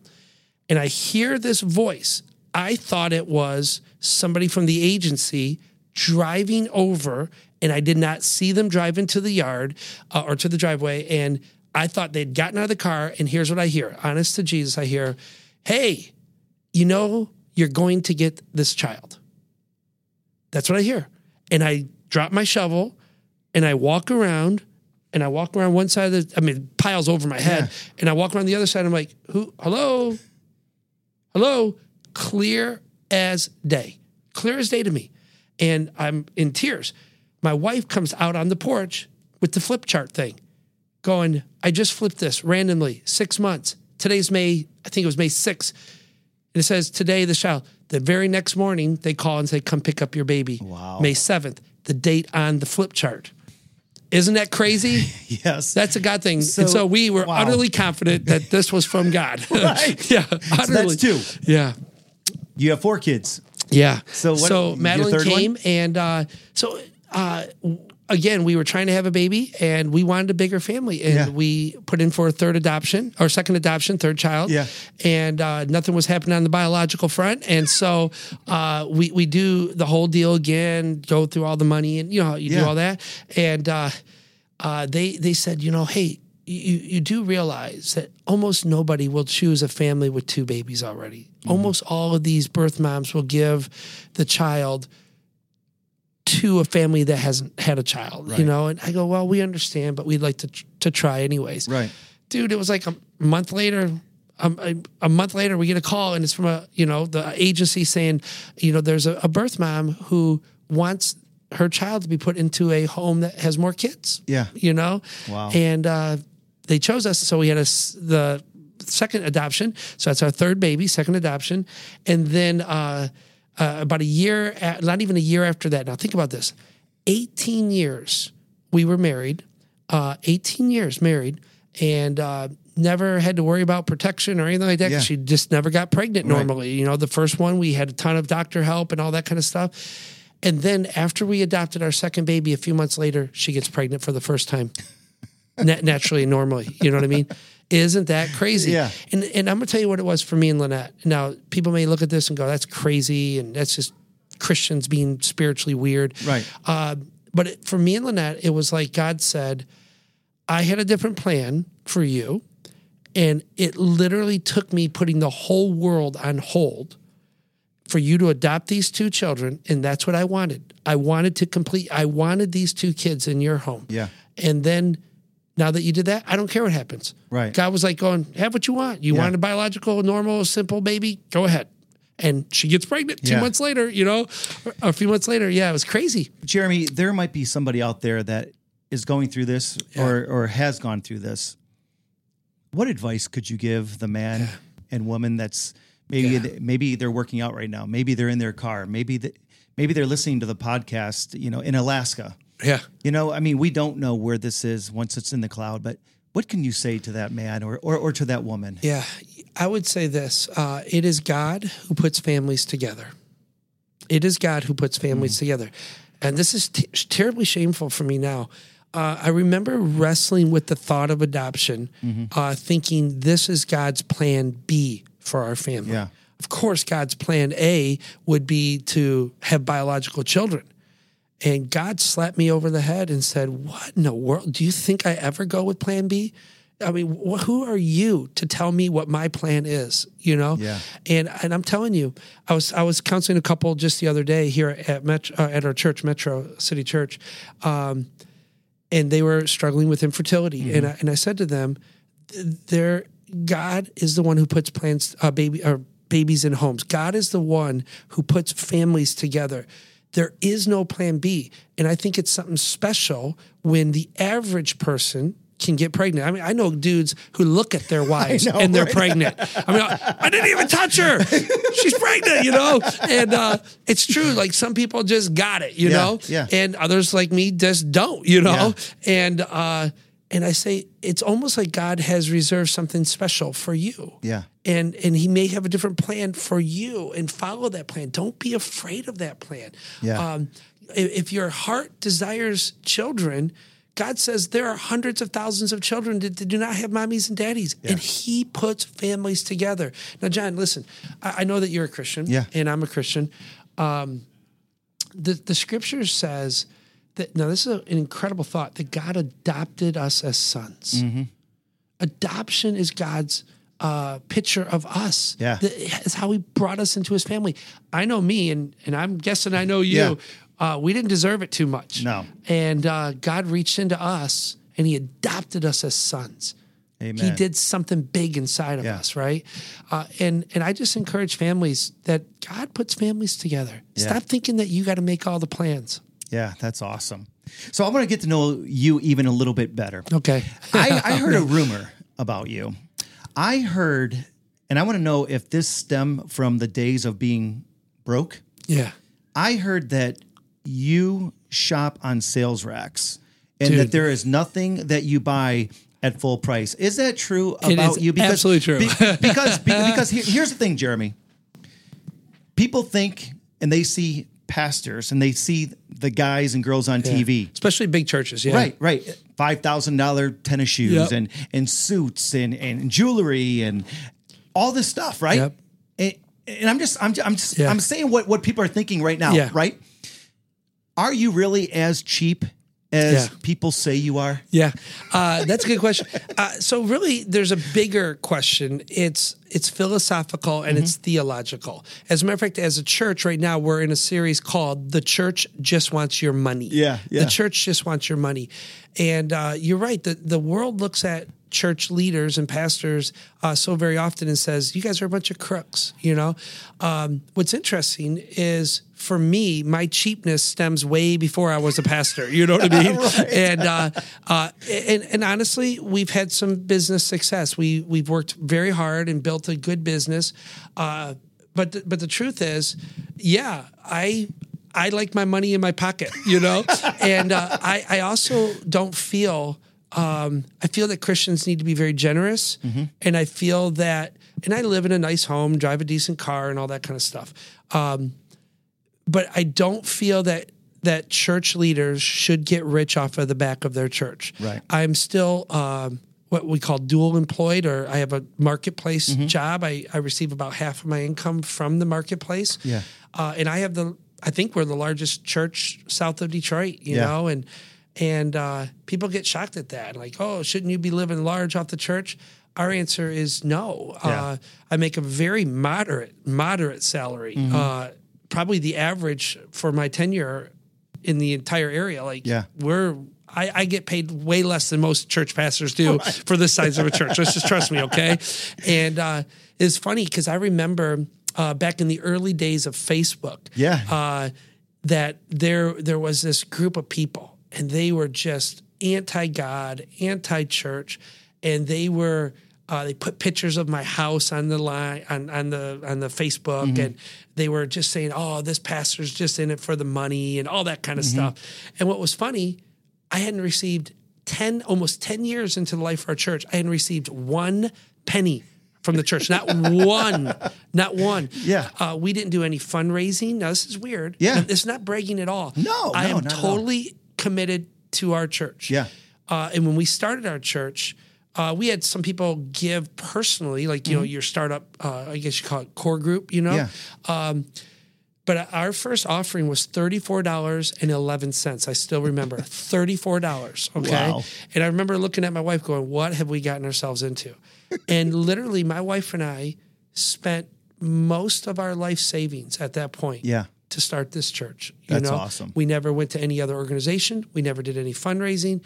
And I hear this voice. I thought it was somebody from the agency driving over, and I did not see them drive into the yard uh, or to the driveway. And I thought they'd gotten out of the car. And here's what I hear honest to Jesus, I hear, Hey, you know, you're going to get this child. That's what I hear. And I drop my shovel and I walk around and I walk around one side of the, I mean, piles over my head. And I walk around the other side. I'm like, who, hello? Hello? Clear as day. Clear as day to me. And I'm in tears. My wife comes out on the porch with the flip chart thing, going, I just flipped this randomly, six months. Today's May, I think it was May 6th. And it says, today, the child. The very next morning, they call and say, come pick up your baby. Wow. May 7th, the date on the flip chart. Isn't that crazy? Yes. That's a God thing. So- and so we were wow. utterly confident that this was from God. Right. yeah. So Utterly. that's two. Yeah. You have four kids. Yeah. So what- so Madeline third one? came and uh, so uh, again we were trying to have a baby and we wanted a bigger family and Yeah. we put in for a third adoption or second adoption, third child. Yeah. And uh, nothing was happening on the biological front, and so uh, we we do the whole deal again, go through all the money and you know you Yeah. do all that, and uh, uh, they they said you know hey. You, you do realize that almost nobody will choose a family with two babies already. Mm-hmm. Almost all of these birth moms will give the child to a family that hasn't had a child, you know? And I go, well, we understand, but we'd like to, to try anyways. Right. Dude, it was like a month later, um, a, a month later, we get a call and it's from a, you know, the agency saying, you know, there's a, a birth mom who wants her child to be put into a home that has more kids. Yeah. You know? Wow. And uh, they chose us. So we had a, the second adoption. So that's our third baby, second adoption. And then uh, uh, about a year, a- not even a year after that. Now think about this 18 years we were married, uh, 18 years married, and uh, never had to worry about protection or anything like that. Yeah. She just never got pregnant normally. You know, the first one, we had a ton of doctor help and all that kind of stuff. And then after we adopted our second baby, a few months later, she gets pregnant for the first time. Na- naturally, normally, you know what I mean? Isn't that crazy? Yeah. And and I'm gonna tell you what it was for me and Lynette. Now, people may look at this and go, "That's crazy," and that's just Christians being spiritually weird. Right. Uh, but it, for me and Lynette, it was like God said, I had a different plan for you. And it literally took me putting the whole world on hold for you to adopt these two children. And that's what I wanted. I wanted to complete, I wanted these two kids in your home. Yeah. And then now that you did that, I don't care what happens. Right. God was like going, have what you want. You Yeah. want a biological, normal, simple baby? Go ahead. And she gets pregnant two Yeah. months later, you know, or a few months later. Yeah, it was crazy. Jeremy, there might be somebody out there that is going through this or or has gone through this. What advice could you give the man and woman that's maybe Yeah. maybe they're working out right now, maybe they're in their car, maybe the, maybe they're listening to the podcast, you know, in Alaska. Yeah. You know, I mean, we don't know where this is once it's in the cloud, but what can you say to that man or or, or to that woman? Yeah, I would say this: uh, it is God who puts families together. It is God who puts families together, and this is t- terribly shameful for me now. Uh, I remember wrestling with the thought of adoption, uh, thinking this is God's plan B for our family. Yeah. Of course, God's plan A would be to have biological children. And God slapped me over the head and said, What in the world? Do you think I ever go with plan B? I mean, wh- who are you to tell me what my plan is? You know, Yeah. And and I'm telling you, I was I was counseling a couple just the other day here at Metro, uh, at our church, Metro City Church, um, and they were struggling with infertility, and I, and I said to them, there God is the one who puts plans uh, baby or babies in homes. God is the one who puts families together. There is no plan B, and I think it's something special when the average person can get pregnant. I mean, I know dudes who look at their wives know, and they're right? pregnant. I mean, I, didn't even touch her. She's pregnant, you know. And uh, it's true. Like some people just got it, you Yeah, know. yeah. And others like me just don't, you know. Yeah. And uh, and I say it's almost like God has reserved something special for you. Yeah. And and he may have a different plan for you and follow that plan. Don't be afraid of that plan. Yeah. Um, if, your heart desires children, God says there are hundreds of thousands of children that, do not have mommies and daddies, and He puts families together. Now, John, listen, I, I know that you're a Christian, Yeah. and I'm a Christian. Um, the the Scripture says that now this is an incredible thought that God adopted us as sons. Mm-hmm. Adoption is God's uh, picture of us. Yeah. That is how He brought us into His family. I know me, and and I'm guessing I know you. Yeah. Uh, we didn't deserve it too much. No. And uh, God reached into us and He adopted us as sons. Amen. He did something big inside of Yeah. us, right? Uh, and and I just encourage families that God puts families together. Yeah. Stop thinking that you got to make all the plans. Yeah, that's awesome. So I want to get to know you even a little bit better. Okay. I, I heard a rumor about you. I heard, and I want to know if this stem from the days of being broke. yeah. I heard that you shop on sales racks and Dude. that there is nothing that you buy at full price. Is that true about you? absolutely true. be- because be- because here- here's the thing, Jeremy. People think and they see pastors and they see the guys and girls on TV. Especially big churches. Yeah. Right, right. Five thousand dollar tennis shoes Yep. and and suits and and jewelry and all this stuff, right? Yep. And, and I'm just I'm I'm just Yeah. I'm saying what what people are thinking right now, Yeah. right? Are you really as cheap as Yeah. people say you are? Yeah, uh, that's a good question. Uh, so really, there's a bigger question. It's it's philosophical and it's theological. As a matter of fact, as a church right now, we're in a series called "The Church Just Wants Your Money." Yeah, yeah. The church just wants your money, and uh, you're right. The the world looks at church leaders and pastors uh, so very often and says, "You guys are a bunch of crooks." You know, um, what's interesting is for me, my cheapness stems way before I was a pastor. You know what I mean? And uh, uh, and and honestly, we've had some business success. We we've worked very hard and built a good business. Uh, but the, but the truth is, yeah, I I like my money in my pocket, you know, and uh, I I also don't feel. Um, I feel that Christians need to be very generous, and I feel that, and I live in a nice home, drive a decent car, and all that kind of stuff. Um, but I don't feel that that church leaders should get rich off of the back of their church. Right. I'm still um, what we call dual employed, or I have a marketplace Mm-hmm. job. I, I receive about half of my income from the marketplace. Yeah. Uh, and I have the I think we're the largest church south of Detroit, you Yeah. know, and and uh, people get shocked at that, like, oh, shouldn't you be living large off the church? Our answer is no. Yeah. Uh, I make a very moderate moderate salary, Mm-hmm. uh, probably the average for my tenure in the entire area. Like, Yeah. we're I, I get paid way less than most church pastors do for this size of a church. Let's just trust me, okay? And uh, it's funny because I remember uh, back in the early days of Facebook, Yeah. uh, that there there was this group of people, and they were just anti God, anti church, and they were. Uh, they put pictures of my house on the line on, on the on the Facebook, and they were just saying, "Oh, this pastor's just in it for the money and all that kind of stuff." And what was funny, I hadn't received ten almost ten years into the life of our church. I hadn't received one penny from the church, not one, not one. Yeah. uh, we didn't do any fundraising. Now this is weird. Yeah. it's not bragging at all. No, I no, am totally committed to our church. Yeah. Uh, and when we started our church, uh, we had some people give personally, like you know your startup, uh, I guess you call it core group, you know. Mm-hmm. Yeah. But our first offering was thirty-four dollars and eleven cents. I still remember thirty-four dollars. Okay, Wow. and I remember looking at my wife, going, "What have we gotten ourselves into?" and literally, my wife and I spent most of our life savings at that point. Yeah. To start this church, you That's know, awesome. we never went to any other organization. We never did any fundraising,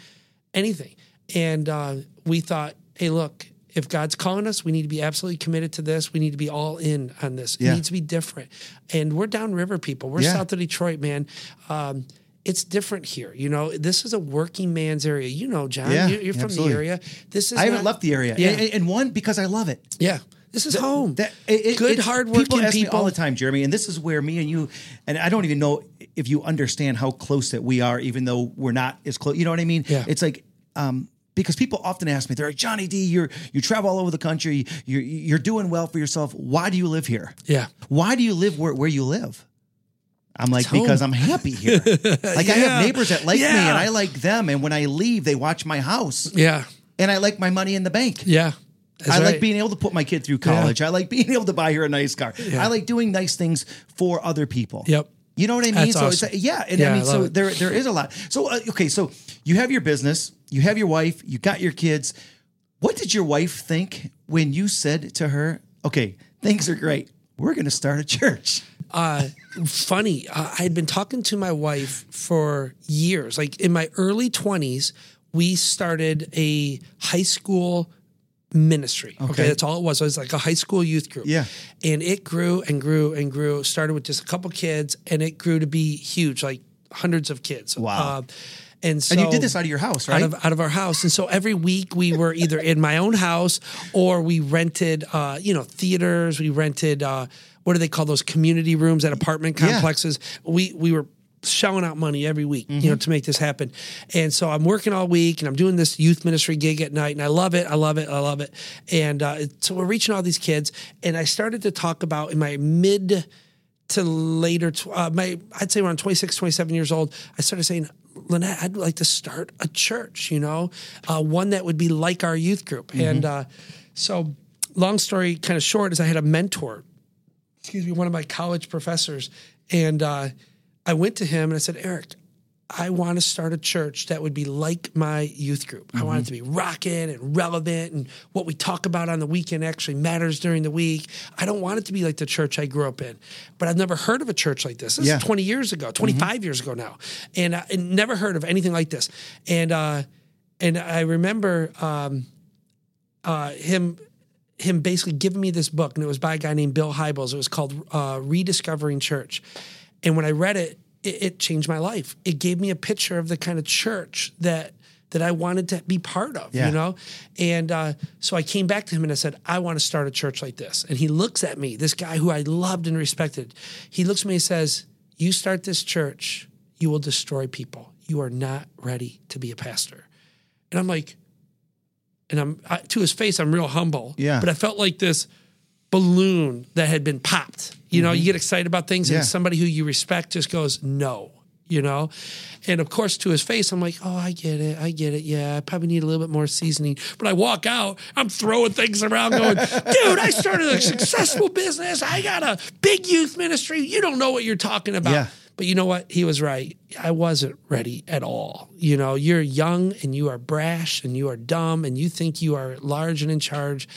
anything. And uh, we thought, hey, look, if God's calling us, we need to be absolutely committed to this. We need to be all in on this. It needs to be different. And we're downriver people. We're Yeah. south of Detroit, man. Um, it's different here. You know, this is a working man's area. You know, John, Yeah, you- you're from the area. This is I haven't not- left the area. Yeah. And, and one, because I love it. Yeah. This is home. That- it- Good, hardworking people. Ask me all the time, Jeremy, and this is where me and you, and I don't even know if you understand how close that we are, even though we're not as close. You know what I mean? Yeah. It's like. um because people often ask me, they're like, Johnny D, you're you travel all over the country, you're you're doing well for yourself. Why do you live here? Yeah. Why do you live where, where you live? I'm like, It's home. because I'm happy here. like I have neighbors that like me and I like them. And when I leave, they watch my house. Yeah. And I like my money in the bank. Yeah. That's I right. like being able to put my kid through college. I like being able to buy her a nice car. I like doing nice things for other people. Yep. You know what I mean? That's so awesome. it's yeah, and Yeah, I I mean, so it. there there is a lot. So uh, okay, so you have your business, you have your wife, you got your kids. What did your wife think when you said to her, "Okay, things are great. We're going to start a church." uh, funny. Uh, I had been talking to my wife for years. Like in my early 20s, we started a high school ministry. Okay. Okay. That's all it was. It was like a high school youth group. Yeah. And it grew and grew and grew. Started with just a couple kids and it grew to be huge, like hundreds of kids. Wow. Uh, and so And you did this out of your house, right? out of out of our house. And so every week we were either in my own house or we rented, uh, you know, theaters. We rented uh, what do they call those community rooms at apartment Yeah. complexes? We we were shelling out money every week, you Mm-hmm. know, to make this happen. And so I'm working all week and I'm doing this youth ministry gig at night and I love it. I love it. I love it. And uh, so we're reaching all these kids and I started to talk about in my mid to later, tw- uh, my I'd say around 26, 27 years old, I started saying, Lynette, I'd like to start a church, you know, uh, one that would be like our youth group. And uh, so, long story kind of short, is I had a mentor, excuse me, one of my college professors, and uh, I went to him and I said, Eric, I want to start a church that would be like my youth group. I want it to be rocking and relevant, and what we talk about on the weekend actually matters during the week. I don't want it to be like the church I grew up in, but I've never heard of a church like this. This Yeah. is 20 years ago, 25 years ago now, and I and never heard of anything like this. And uh, and I remember um, uh, him him basically giving me this book, and it was by a guy named Bill Hybels. It was called uh, Rediscovering Church. And when I read it, it, it changed my life. It gave me a picture of the kind of church that that I wanted to be part of, Yeah. you know? And uh, so I came back to him and I said, I want to start a church like this. And he looks at me, this guy who I loved and respected. He looks at me and says, You start this church, you will destroy people. You are not ready to be a pastor. And I'm like, and I'm I, to his face, I'm real humble. Yeah. But I felt like this balloon that had been popped. You know, you get excited about things, Mm-hmm. Yeah. and somebody who you respect just goes, no. You know, and of course, to his face, I'm like, "Oh, I get it, I get it. Yeah, I probably need a little bit more seasoning." But I walk out, I'm throwing things around, going, "Dude, I started a successful business. I got a big youth ministry. You don't know what you're talking about." Yeah. But you know what? He was right. I wasn't ready at all. You know, you're young and you are brash and you are dumb and you think you are large and in charge.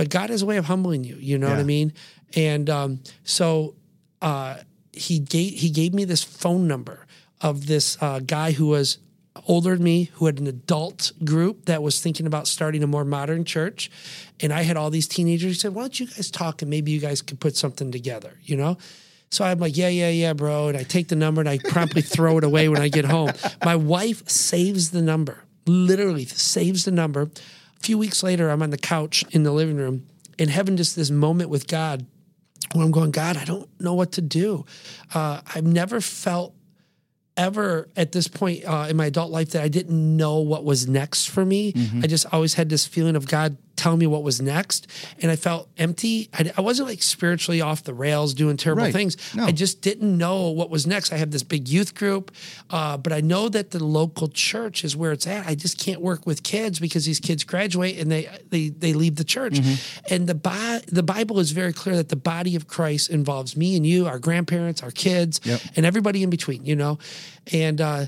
But God has a way of humbling you. You know what I mean? And um, so uh, he gave he gave me this phone number of this uh, guy who was older than me, who had an adult group that was thinking about starting a more modern church, and I had all these teenagers. He said, "Why don't you guys talk and maybe you guys could put something together?" You know. So I'm like, yeah, yeah, yeah, bro. And I take the number and I promptly throw it away when I get home. My wife saves the number, literally saves the number. A few weeks later, I'm on the couch in the living room and having just this moment with God where I'm going, God, I don't know what to do. Uh, I've never felt ever at this point uh, in my adult life that I didn't know what was next for me. Mm-hmm. I just always had this feeling of God telling me what was next. And I felt empty. I, I wasn't like spiritually off the rails doing terrible Right. things. No. I just didn't know what was next. I have this big youth group, uh, but I know that the local church is where it's at. I just can't work with kids because these kids graduate and they they they leave the church. Mm-hmm. And the Bi- the Bible is very clear that the body of Christ involves me and you, our grandparents, our kids, Yep. and everybody in between. You know, and uh,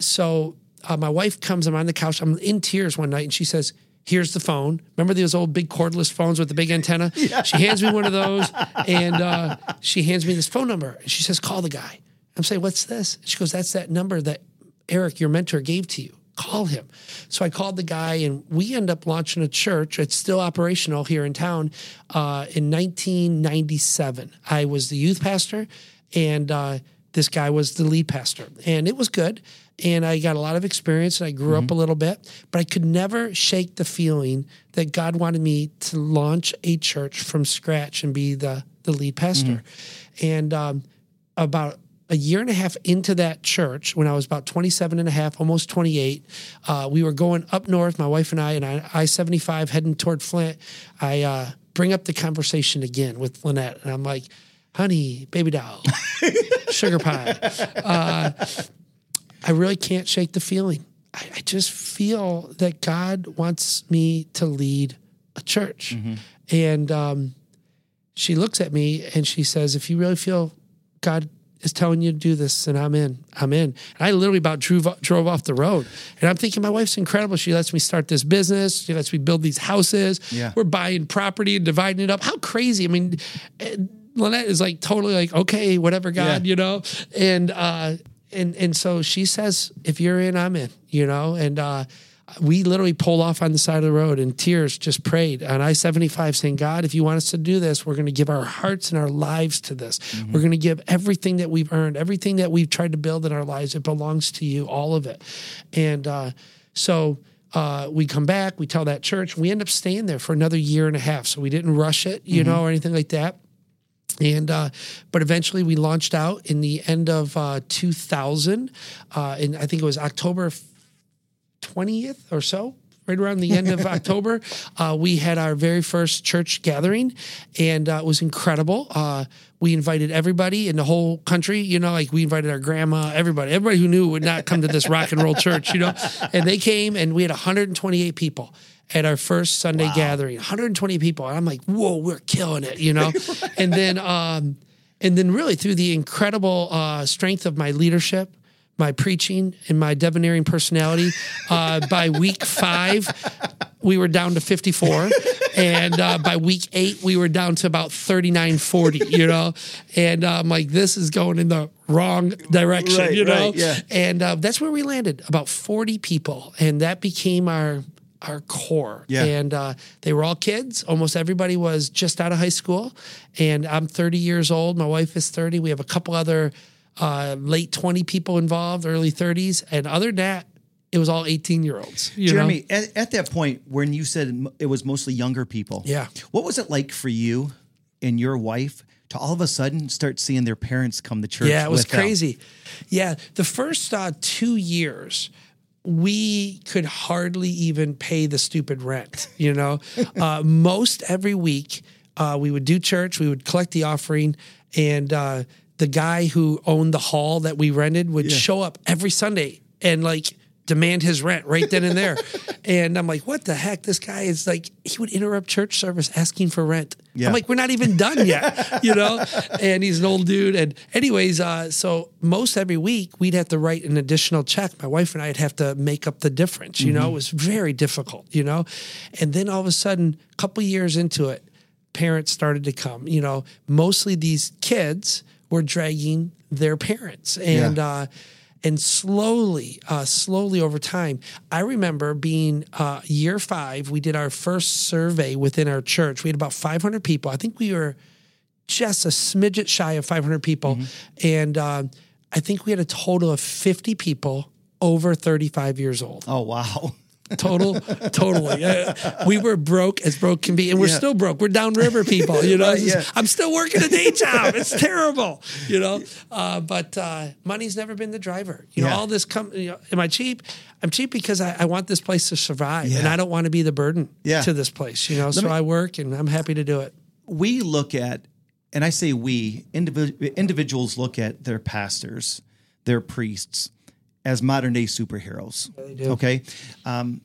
so uh, my wife comes. I'm on the couch. I'm in tears one night, and she says. Here's the phone. Remember those old big cordless phones with the big antenna? She hands me one of those, and uh, she hands me this phone number. And she says, "Call the guy." I'm saying, "What's this?" She goes, "That's that number that Eric, your mentor, gave to you. Call him." So I called the guy, and we end up launching a church. It's still operational here in town. Uh, in 1997, I was the youth pastor, and uh, this guy was the lead pastor, and it was good. And I got a lot of experience, and I grew up a little bit, but I could never shake the feeling that God wanted me to launch a church from scratch and be the the lead pastor. And um, about a year and a half into that church, when I was about 27 and a half, almost 28, uh, we were going up north, my wife and I, and I 75 heading toward Flint. I uh, bring up the conversation again with Lynette, and I'm like, honey, baby doll, sugar pie. Uh, I really can't shake the feeling. I, I just feel that God wants me to lead a church. And um, she looks at me and she says, If you really feel God is telling you to do this, and I'm in, I'm in. And I literally about drove, drove off the road. And I'm thinking, my wife's incredible. She lets me start this business. She lets me build these houses. Yeah. We're buying property and dividing it up. How crazy. I mean, eh, Lynette is like totally like, okay, whatever, God, Yeah. you know? And, uh, and, and so she says, if you're in, I'm in, you know? And, uh, we literally pulled off on the side of the road and tears just prayed on I 75 saying, God, if you want us to do this, we're going to give our hearts and our lives to this. We're going to give everything that we've earned, everything that we've tried to build in our lives. It belongs to you, all of it. And uh, so uh, we come back, we tell that church, we end up staying there for another year and a half. So we didn't rush it, you know, or anything like that. And uh, but eventually we launched out in the end of uh, 2000, uh, and I think it was October 20th or so, right around the end of October, uh, we had our very first church gathering, and uh, it was incredible. Uh, we invited everybody in the whole country, you know, like we invited our grandma, everybody, everybody who knew would not come to this rock and roll church, you know, and they came, and we had 128 people at our first Sunday gathering, 120 people, and I'm like, whoa, we're killing it, you know, and then. Um, and then, really, through the incredible uh, strength of my leadership, my preaching, and my debonaering personality, uh, by week five, we were down to 54. And uh, by week eight, we were down to about 39, 40, you know? And uh, I'm like, this is going in the wrong direction, Right, you know? right, yeah. And uh, that's where we landed, about 40 people. And that became our our core. Yeah. And uh, they were all kids. Almost everybody was just out of high school. And I'm 30 years old. My wife is 30. We have a couple other uh, late 20 people involved, early 30s. And other than that, it was all 18 year olds. you know? Jeremy, at, at that point when you said it was mostly younger people, Yeah. what was it like for you and your wife to all of a sudden start seeing their parents come to church? Yeah, it was with them? crazy. Yeah, the first uh, two years, we could hardly even pay the stupid rent. You know, uh, most every week uh, we would do church, we would collect the offering, and uh, the guy who owned the hall that we rented would show up every Sunday and like demand his rent right then and there. and I'm like, what the heck? This guy is like, he would interrupt church service asking for rent. Yeah. I'm like, we're not even done yet, you know? And he's an old dude. And anyways, uh, so most every week we'd have to write an additional check. My wife and I'd have to make up the difference, you know? It was very difficult, you know? And then all of a sudden, a couple years into it, parents started to come, you know, mostly these kids were dragging their parents. And, Yeah. uh, and slowly, uh, slowly over time, I remember being uh, year five. We did our first survey within our church. We had about 500 people. I think we were just a smidget shy of 500 people, and uh, I think we had a total of 50 people over 35 years old. Oh wow. Total, totally. Uh, we were broke as broke can be, and we're Yeah. still broke. We're downriver people, you know. Right, yeah. I'm still working a day job. It's terrible, you know. Uh, but uh, money's never been the driver. You know, Yeah. all this come. You know, am I cheap? I'm cheap because I, I want this place to survive, and I don't want to be the burden to this place. You know, so me- I work, and I'm happy to do it. we look at, and I say we, individ- individuals look at their pastors, their priests, as modern day superheroes. they do. Okay. Um,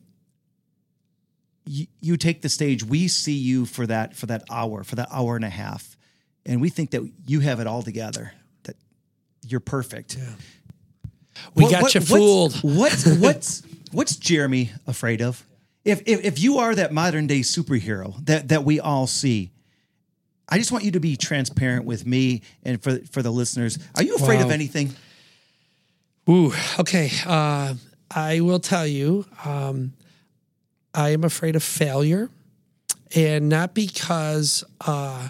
you, you take the stage. We see you for that for that hour, for that hour and a half, and we think that you have it all together. That you're perfect. We What- got what- you what's- fooled. What's what's what's Jeremy afraid of? If, if if you are that modern day superhero that that we all see, I just want you to be transparent with me and for for the listeners. Are you afraid of anything? Ooh, okay. Uh, I will tell you, um, I am afraid of failure, and not because uh,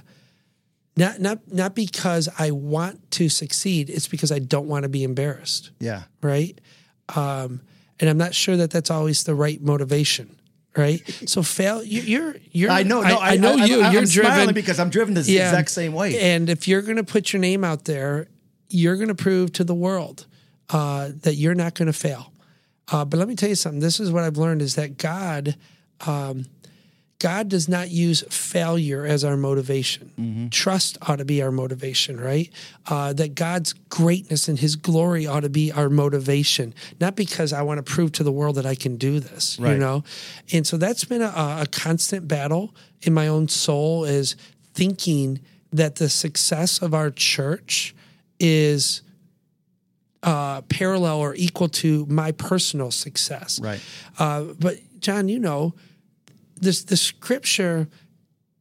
not not not because I want to succeed. It's because I don't want to be embarrassed, Yeah. right? Um, and I'm not sure that that's always the right motivation, right? So fail. you- You're you're. I know. No, I, I know I, you. I, you're I'm driven because I'm driven the exact same way. and if you're going to put your name out there, you're going to prove to the world uh, that you're not going to fail. Uh, but let me tell you something. This is what I've learned: is that God, um, God does not use failure as our motivation. Trust ought to be our motivation, right? Uh, that God's greatness and His glory ought to be our motivation, not because I want to prove to the world that I can do this, you know. And so that's been a, a constant battle in my own soul is thinking that the success of our church is uh, parallel or equal to my personal success. Right. Uh, but John, you know, this the scripture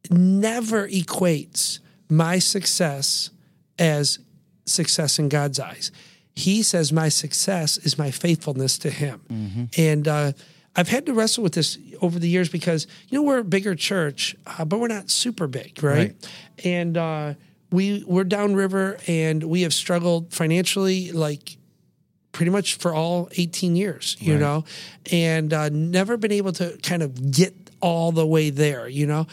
never equates my success as success in God's eyes. He says my success is my faithfulness to Him, and uh, I've had to wrestle with this over the years because you know we're a bigger church, uh, but we're not super big, right? Right. And uh, we we're downriver, and we have struggled financially, like pretty much for all 18 years, you Right. know, and uh, never been able to kind of get all the way there, you know.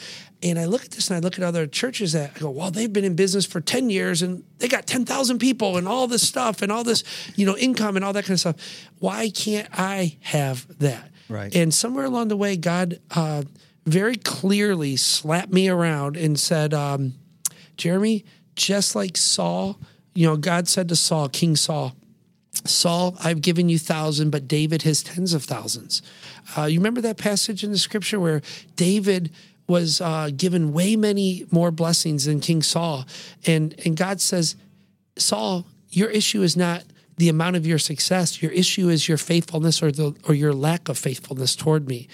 And I look at this and I look at other churches that I go, well, they've been in business for 10 years and they got 10,000 people and all this stuff and all this, you know, income and all that kind of stuff. Why can't I have that? Right. And somewhere along the way, God uh, very clearly slapped me around and said, um, Jeremy, just like Saul, you know, God said to Saul, King Saul, Saul, I've given you thousand, but David has tens of thousands. Uh, you remember that passage in the scripture where David was uh, given way many more blessings than King Saul, and and God says, Saul, your issue is not the amount of your success. Your issue is your faithfulness or the or your lack of faithfulness toward me.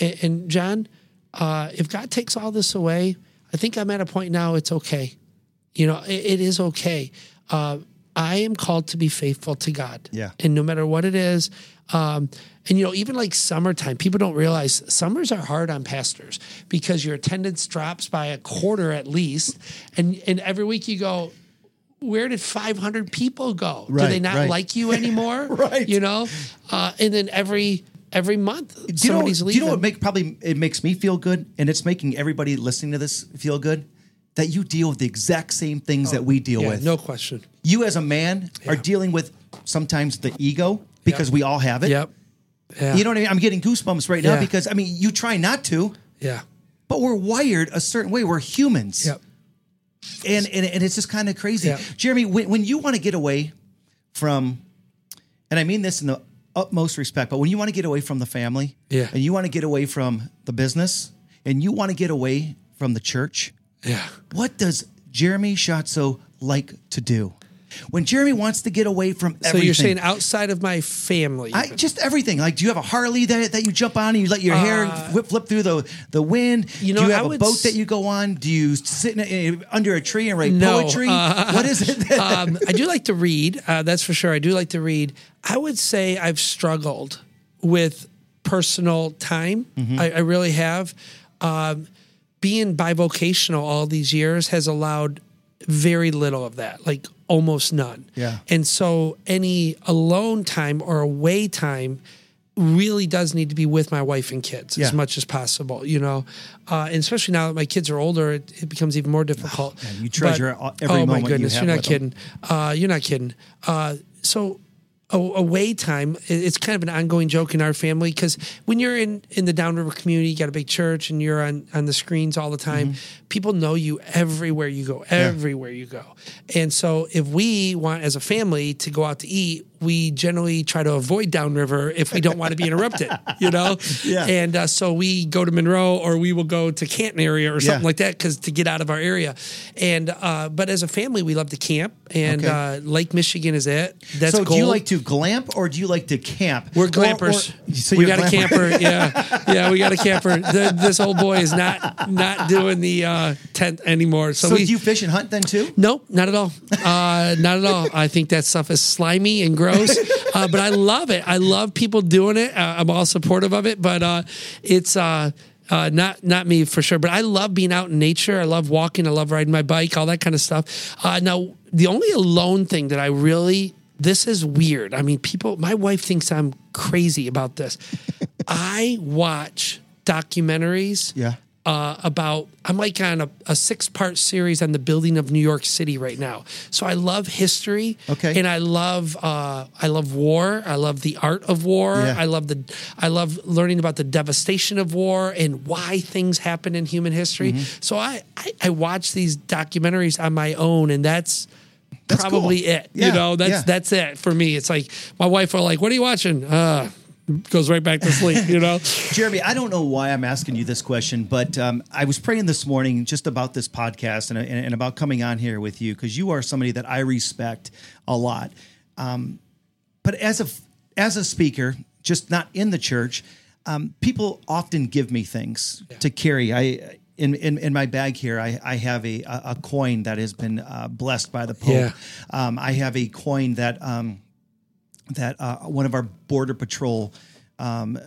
And, and John, uh, if God takes all this away, I think I'm at a point now. It's okay. You know, it, it is okay. Uh, I am called to be faithful to God. Yeah. And no matter what it is, um, and you know, even like summertime, people don't realize summers are hard on pastors because your attendance drops by a quarter at least, and and every week you go, where did 500 people go? Do they not right. like you anymore? Right. You know, uh, and then every every month Do you, know, do you know what make probably it makes me feel good, and it's making everybody listening to this feel good? That you deal with the exact same things that oh, we deal yeah, with. no question. You as a man are dealing with sometimes the ego because we all have it. Yep. Yeah. You know what I mean? I'm getting goosebumps right now because I mean you try not to, Yeah. but we're wired a certain way. We're humans. Yep. and and, and it's just kind of crazy. Yeah. Jeremy, when, when you want to get away from, and I mean this in the utmost respect. But when you want to get away from the family, Yeah. and you want to get away from the business, and you want to get away from the church, Yeah. what does Jeremy Schossau like to do? When Jeremy wants to get away from everything. So you're saying outside of my family? I, just everything. Like, do you have a Harley that, that you jump on and you let your hair whip, flip through the, the wind? Uh, you know, do you have a would boat s- that you go on? Do you sit in a, under a tree and write No, poetry? uh, what is it? that- um, I do like to read. Uh, that's for sure. I do like to read. I would say I've struggled with personal time. Mm-hmm. I, I really have. Um, being bivocational all these years has allowed very little of that, like almost none. Yeah. And so any alone time or away time really does need to be with my wife and kids Yeah. as much as possible, you know. Uh, and especially now that my kids are older, it, it becomes even more difficult. Oh, man, you treasure But- every oh moment my you goodness, have you're not kidding. Uh, you're not kidding. Uh, so away time. It's kind of an ongoing joke in our family because when you're in in the downriver community you got a big church and you're on on the screens all the time Mm-hmm. people know you everywhere you go everywhere you go. And so if we want as a family to go out to eat we generally try to avoid downriver if we don't want to be interrupted you know Yeah. and uh, so we go to monroe or we will go to canton area or something Yeah. like that because to get out of our area and uh, but as a family we love to camp and Okay. uh, lake michigan is it that's so do you like to glamp or do you like to camp? We're Or- glampers. or- so we got a camper. Yeah, yeah, we got a camper. The, this old boy is not not doing the uh, tent anymore. So, So we. do you fish and hunt then too? Nope, not at all. Uh, not at all. I think that stuff is slimy and gross, uh, but I love it. I love people doing it. Uh, I'm all supportive of it, but uh, it's uh, uh, not not me for sure. But I love being out in nature. I love walking. I love riding my bike. All that kind of stuff. Uh, now, the only alone thing that I really this is weird. I mean, people. My wife thinks I'm crazy about this. I watch documentaries Yeah. Uh, about I'm like on a, a six part series on the building of New York City right now. So I love history. Okay. And I love uh, I love war. I love the art of war. Yeah. I love the I love learning about the devastation of war and why things happen in human history. Mm-hmm. So I, I I watch these documentaries on my own and that's That's probably cool. it. Yeah, You know, that's yeah. that's it for me. It's like my wife will like, "What are you watching?" Uh goes right back to sleep, you know. Jeremy, I don't know why I'm asking you this question, but um, I was praying this morning just about this podcast and, and, and about coming on here with you because you are somebody that I respect a lot. Um, but as a as a speaker, just not in the church, um, people often give me things to carry. I in, in, in my bag here, I, I have a, a a coin that has been uh, blessed by the Pope. Yeah. Um, I have a coin that um, that uh, one of our border patrol um,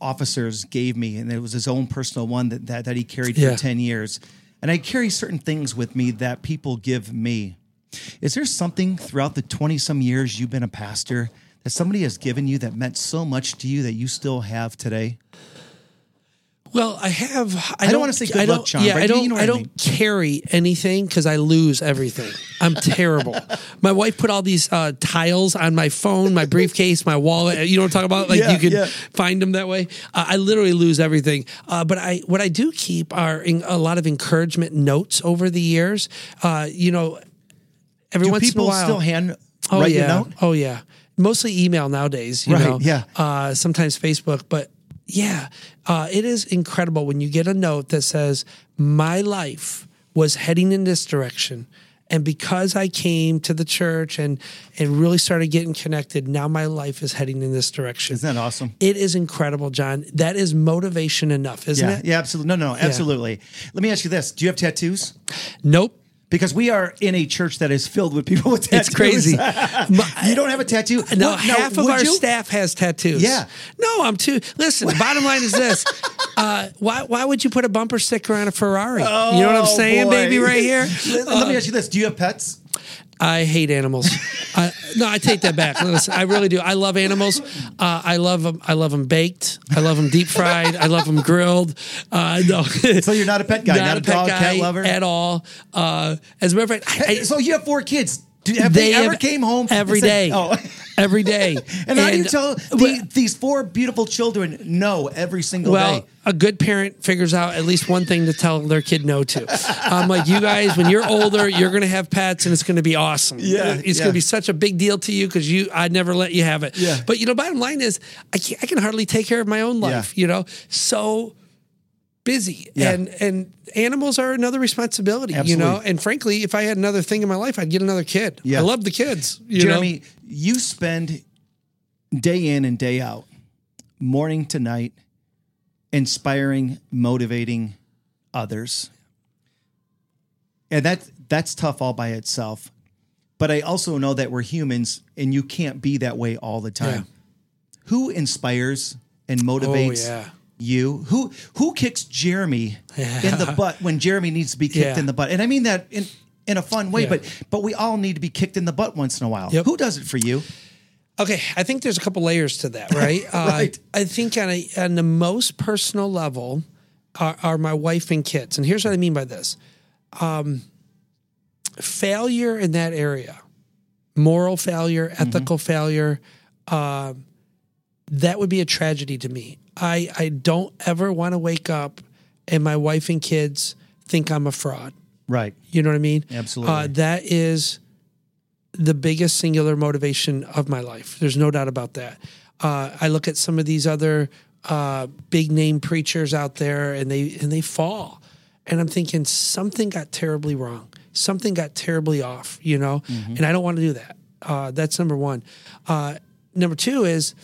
officers gave me, and it was his own personal one that that, that he carried for ten years. And I carry certain things with me that people give me. Is there something throughout the twenty some years you've been a pastor that somebody has given you that meant so much to you that you still have today? Well, I have. I, don't wanna say good I luck, don't- John, Yeah, but I do don't. you know I I don't carry anything because I lose everything. I'm terrible. my wife put all these uh, tiles on my phone, my briefcase, my wallet. You know what I'm talking about? Like Yeah, you can yeah. find them that way. Uh, I literally lose everything. Uh, but I, what I do keep are in, a lot of encouragement notes over the years. Uh, you know, every Do once in a people while, still hand Oh write yeah. Oh yeah. Mostly email nowadays, you Right, know. yeah. Uh, sometimes Facebook, but yeah, uh, it is incredible when you get a note that says, "My life was heading in this direction." And because I came to the church and and really started getting connected, now my life is heading in this direction. Isn't that awesome? It is incredible, John. That is motivation enough, isn't Yeah, it? yeah, absolutely. No, no, absolutely. Let me ask you this: Do you have tattoos? Nope. Because we are in a church that is filled with people with tattoos. It's crazy. You don't have a tattoo? No, Well, half of our you? staff has tattoos. Yeah. No, I'm too. Listen, bottom line is this: uh, why why would you put a bumper sticker on a Ferrari? you know what I'm Oh, saying, boy. baby? Right here. Let, let me ask you this: Do you have pets? I hate animals. I, no, I take that back. Listen, I really do. I love animals. Uh, I love them. I love them baked. I love them deep fried. I love them grilled. Uh, no. So you're not a pet guy, not, a, pet dog, guy cat lover. at all. Uh, as a matter of fact, I, so you have four kids. Do, have they, They ever have came home oh. every day? Said, oh. every day. And, how do you tell the, these four beautiful children no every single Well, day? a good parent figures out at least one thing to tell their kid no to. I'm like, you guys, when you're older, you're going to have pets, and it's going to be awesome. Yeah, it's yeah. going to be such a big deal to you because you, I'd never let you have it. Yeah. But you know, bottom line is, I can I can hardly take care of my own life. Yeah. You know, so busy, Yeah. and and animals are another responsibility. You know, and frankly, if I had another thing in my life, I'd get another kid. Yeah. I love the kids. You know? Jeremy, you spend day in and day out, morning to night, inspiring, motivating others. And that that's tough all by itself. But I also know that we're humans and you can't be that way all the time. Yeah. Who inspires and motivates Oh, yeah. You? Who who kicks Jeremy in the butt when Jeremy needs to be kicked Yeah. in the butt? And I mean that in in a fun way, Yeah. but but we all need to be kicked in the butt once in a while. Yep. Who does it for you? Okay, I think there's a couple layers to that, right? Right. Uh, I think on, a, on the most personal level are, are my wife and kids, and here's what I mean by this: um, failure in that area, moral failure, ethical failure, um, that would be a tragedy to me. I I don't ever want to wake up and my wife and kids think I'm a fraud. Right. You know what I mean? Absolutely. Uh, that is the biggest singular motivation of my life. There's no doubt about that. Uh, I look at some of these other uh, big name preachers out there, and they and they fall, and I'm thinking something got terribly wrong. Something got terribly off. You know, and I don't want to do that. Uh, that's number one. Uh, number two is,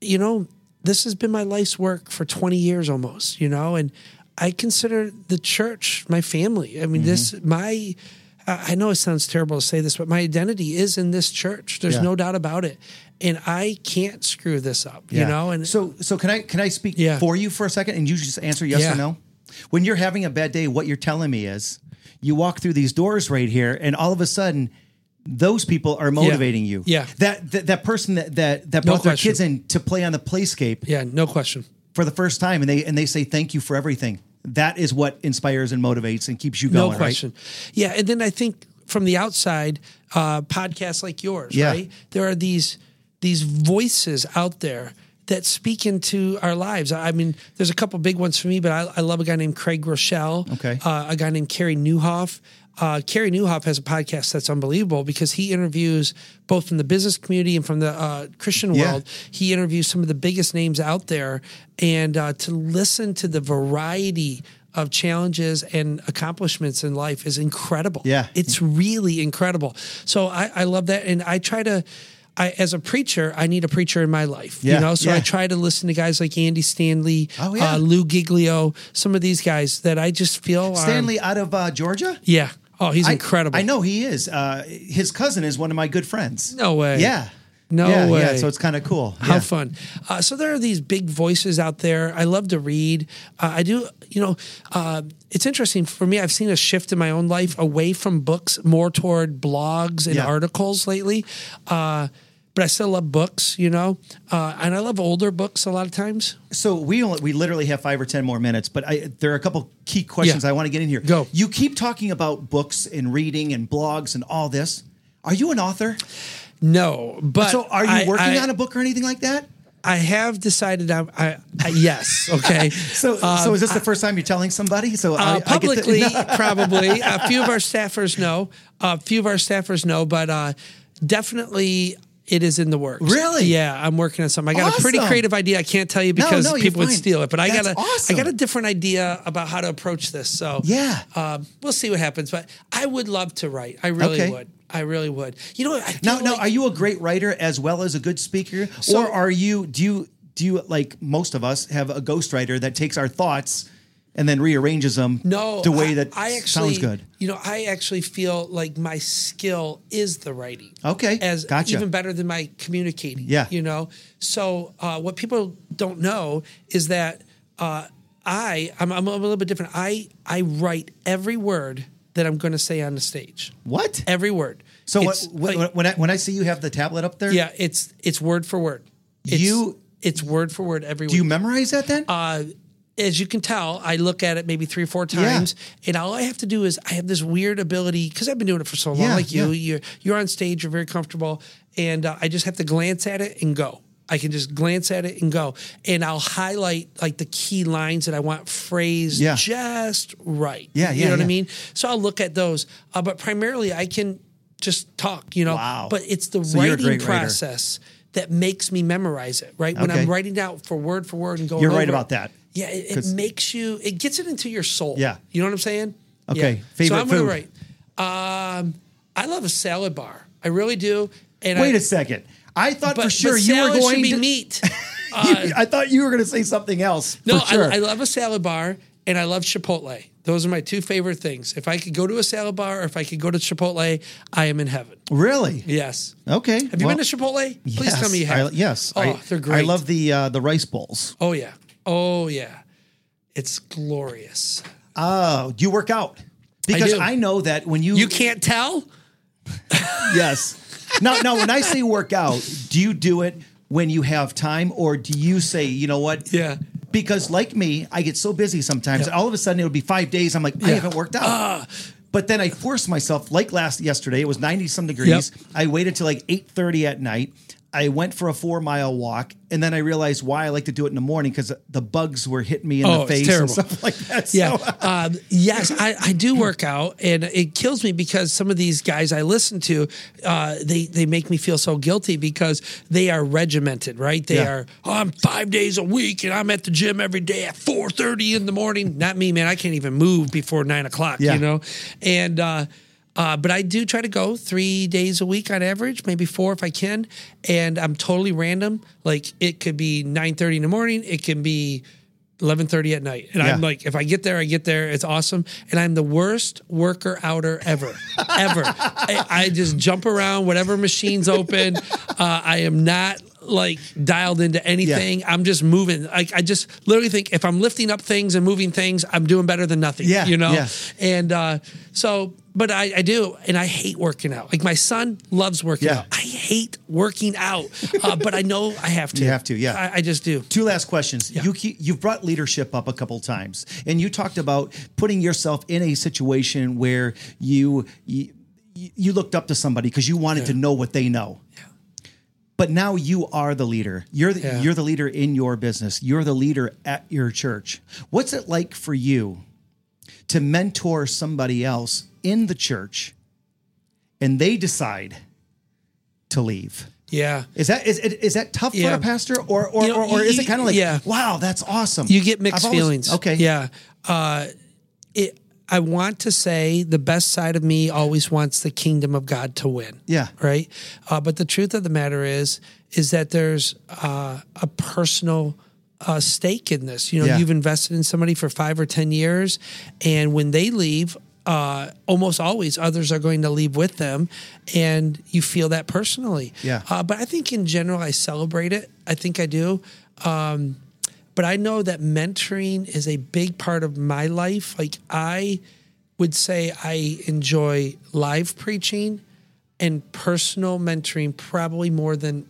you know, this has been my life's work for 20 years almost, you know, and I consider the church my family. I mean, this, mm-hmm. my, I know it sounds terrible to say this, but my identity is in this church. There's Yeah. no doubt about it. And I can't screw this up, you know? And so so can I can I speak Yeah. for you for a second and you just answer yes Yeah. or no? When you're having a bad day, what you're telling me is you walk through these doors right here and all of a sudden those people are motivating you. Yeah. That, that that person that that, that No brought their kids in to play on the playscape yeah, no question. for the first time and they and they say thank you for everything. That is what inspires and motivates and keeps you going. No right? question. Yeah, and then I think from the outside, uh, podcasts like yours, Yeah. right? There are these these voices out there that speak into our lives. I mean, there's a couple big ones for me, but I, I love a guy named Craig Groeschel. Okay. Uh, a guy named Carey Nieuwhof. Uh, Carey Nieuwhof has a podcast that's unbelievable because he interviews both from the business community and from the uh, Christian Yeah. world. He interviews some of the biggest names out there, and uh, to listen to the variety of challenges and accomplishments in life is incredible. Yeah. it's really incredible. So I, I love that, and I try to. I, as a preacher, I need a preacher in my life. Yeah, You know, so I try to listen to guys like Andy Stanley, Oh, yeah. uh, Lou Giglio, some of these guys that I just feel are- Stanley out of uh, Georgia? yeah. Oh, he's I- incredible. I know he is. Uh, his cousin is one of my good friends. No way. Yeah. No yeah, way. Yeah, so it's kind of cool. How Yeah. fun! Uh, so there are these big voices out there. I love to read. Uh, I do. You know, uh, it's interesting for me. I've seen a shift in my own life away from books, more toward blogs and Yeah. articles lately. Uh, but I still love books. You know, uh, and I love older books a lot of times. So we only, we literally have five or ten more minutes, but I, there are a couple key questions Yeah. I want to get in here. Go. You keep talking about books and reading and blogs and all this. Are you an author? No, but So are you I- working I- on a book or anything like that? I have decided. I'm, I, I yes. Okay. So so is this the first time you're telling somebody? So I, I Uh, get to- publicly, probably. A few of our staffers know. A few of our staffers know, but uh, definitely it is in the works. Really? Yeah, I'm working on something. I got a pretty creative idea. I can't tell you because no, you're people would steal it. But I got a, awesome. I got a different idea about how to approach this. So Yeah. um, we'll see what happens. But I would love to write. I really Okay. would. I really would. You know, what? I now feel now are you a great writer as well as a good speaker, So- or are you do you do you like most of us have a ghostwriter that takes our thoughts and then rearranges them No, the way that I actually, sounds good? You know, I actually feel like my skill is the writing. Okay, as gotcha. even better than my communicating. Yeah. you know. So uh, what people don't know is that uh, I I'm, I'm a little bit different. I I write every word that I'm going to say on the stage. What? Every word. So what, when, like- when I when I see you have the tablet up there, yeah, it's it's word for word. It's, You- it's word for word every do you memorize that then? Uh, as you can tell, I look at it maybe three or four times, and all I have to do is I have this weird ability because I've been doing it for so long. Yeah, like you, yeah. you're you're on stage, you're very comfortable, and uh, I just have to glance at it and go. I can just glance at it and go, and I'll highlight like the key lines that I want phrased Yeah. just right. Yeah, yeah, you yeah, know what. I mean. So I'll look at those, uh, but primarily I can just talk. You know, Wow. but it's the So writing great writer. process that makes me memorize it. Right when I'm writing out for word for word and going. You're right over about that. Yeah, it, it makes you. It gets it into your soul. Yeah. you know what I'm saying. Okay, Yeah. favorite so I'm gonna write. Um, I love a salad bar. I really do. And Wait I, a second. I thought but, for sure you were going should be to. meat. You- I thought you were going to say something else. No, sure. I, I love a salad bar and I love Chipotle. Those are my two favorite things. If I could go to a salad bar or if I could go to Chipotle, I am in heaven. really? Yes. Okay. Have you well, been to Chipotle? Please yes, tell me you I- yes. Oh, I, they're great. I love the uh, the rice bowls. Oh yeah. Oh yeah. It's glorious. Oh, do you work out? Because do. I, know that when you You can't tell? yes. Now, now, when I say work out, do you do it when you have time, or do you say, you know what? Yeah. Because like me, I get so busy sometimes. Yeah. All of a sudden, it'll be five days. I'm like, I Yeah. haven't worked out. Ah. But then I force myself. Like last yesterday, it was 90 some degrees. I waited till like 8:30 at night. I went for a four mile walk, and then I realized why I like to do it in the morning because the bugs were hitting me in Oh, the face and stuff like that. Yeah. So, um, yes, I, I do work out, and it kills me because some of these guys I listen to, uh, they they make me feel so guilty because they are regimented, right? They Yeah. are. Oh, I'm five days a week, and I'm at the gym every day at four thirty in the morning. Not me, man. I can't even move before nine o'clock. Yeah. You know, and. Uh, uh, but I do try to go three days a week on average, maybe four if I can, and I'm totally random. Like it could be nine thirty in the morning, it can be eleven thirty at night, and Yeah. I'm like, if I get there, I get there. It's awesome, and I'm the worst worker outer ever, ever. I, I just jump around, whatever machine's open. Uh, I am not like dialed into anything. I'm just moving. Like I just literally think if I'm lifting up things and moving things, I'm doing better than nothing. Yeah, you know. yeah. And uh, so, but I, I do, and I hate working out. Like my son loves working Yeah. out. I hate working out, uh, but I know I have to. You have to, yeah. I, I just do. Two last questions. You keep, you've brought leadership up a couple times, and you talked about putting yourself in a situation where you you, you looked up to somebody because you wanted to know what they know. Yeah. But now you are the leader. You're the, Yeah. you're the leader in your business. You're the leader at your church. What's it like for you to mentor somebody else in the church, and they decide to leave? Yeah. Is that is, is that tough Yeah. for a pastor, or or, You know, or, or is you- it kind of like, yeah. wow, that's awesome? You get mixed always- feelings. Okay, Yeah. Uh, it, I want to say the best side of me always wants the kingdom of God to win. Yeah. Right. Uh, but the truth of the matter is, is that there's uh, a personal uh, stake in this. You know, Yeah. you've invested in somebody for five or 10 years, and when they leave, uh, almost always others are going to leave with them, and you feel that personally. Yeah. Uh, but I think in general, I celebrate it. I think I do. Um, but I know that mentoring is a big part of my life. Like I would say I enjoy live preaching and personal mentoring probably more than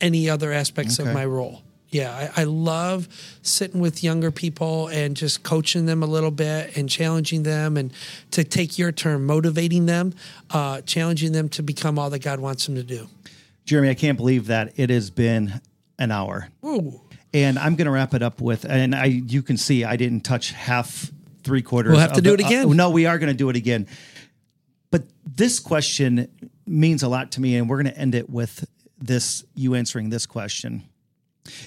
any other aspects Okay. of my role. Yeah, I, I love sitting with younger people and just coaching them a little bit and challenging them and to take your term, motivating them, uh, challenging them to become all that God wants them to do. Jeremy, I can't believe that it has been an hour, Ooh. and I'm going to wrap it up with. And I, you can see, I didn't touch half, three quarters. We'll have to of do the- it again. uh, no, we are going to do it again. But this question means a lot to me, and we're going to end it with this: you answering this question.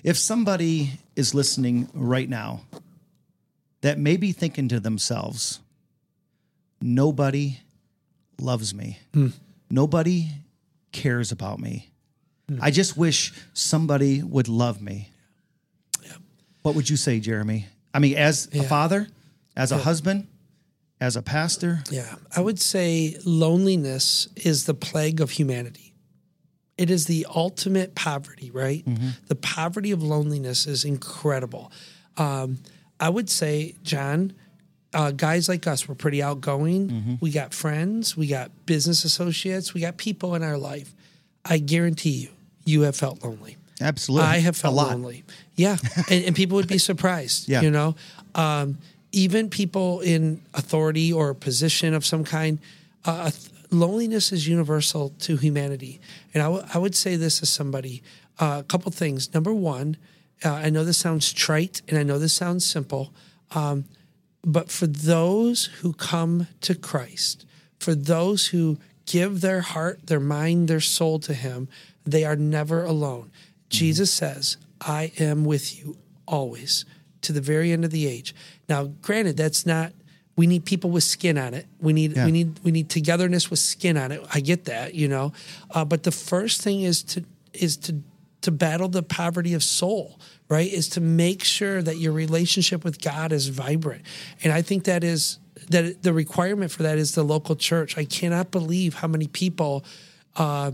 If somebody is listening right now that may be thinking to themselves, nobody loves me, hmm. nobody cares about me, hmm. I just wish somebody would love me. What would you say, Jeremy? I mean, as a father, as a husband, as a pastor, Yeah, I would say loneliness is the plague of humanity. It is the ultimate poverty, right? The poverty of loneliness is incredible. Um, I would say, John, uh, guys like us, we're pretty outgoing. We got friends, we got business associates, we got people in our life. I guarantee you, you have felt lonely. Absolutely. I have felt lonely. Yeah, and, and people would be surprised. Yeah. you know, um, even people in authority or position of some kind. Uh, loneliness is universal to humanity, and I, w- I would say this as somebody. Uh, a couple things. Number one, uh, I know this sounds trite, and I know this sounds simple. Um, but for those who come to Christ, for those who give their heart, their mind, their soul to Him, they are never alone. Jesus says, I am with you always to the very end of the age. Now, granted, that's not we need people with skin on it. We need Yeah. we need we need togetherness with skin on it. I get that, you know. Uh, but the first thing is to is to to battle the poverty of soul, right? Is to make sure that your relationship with God is vibrant. And I think that is that the requirement for that is the local church. I cannot believe how many people uh,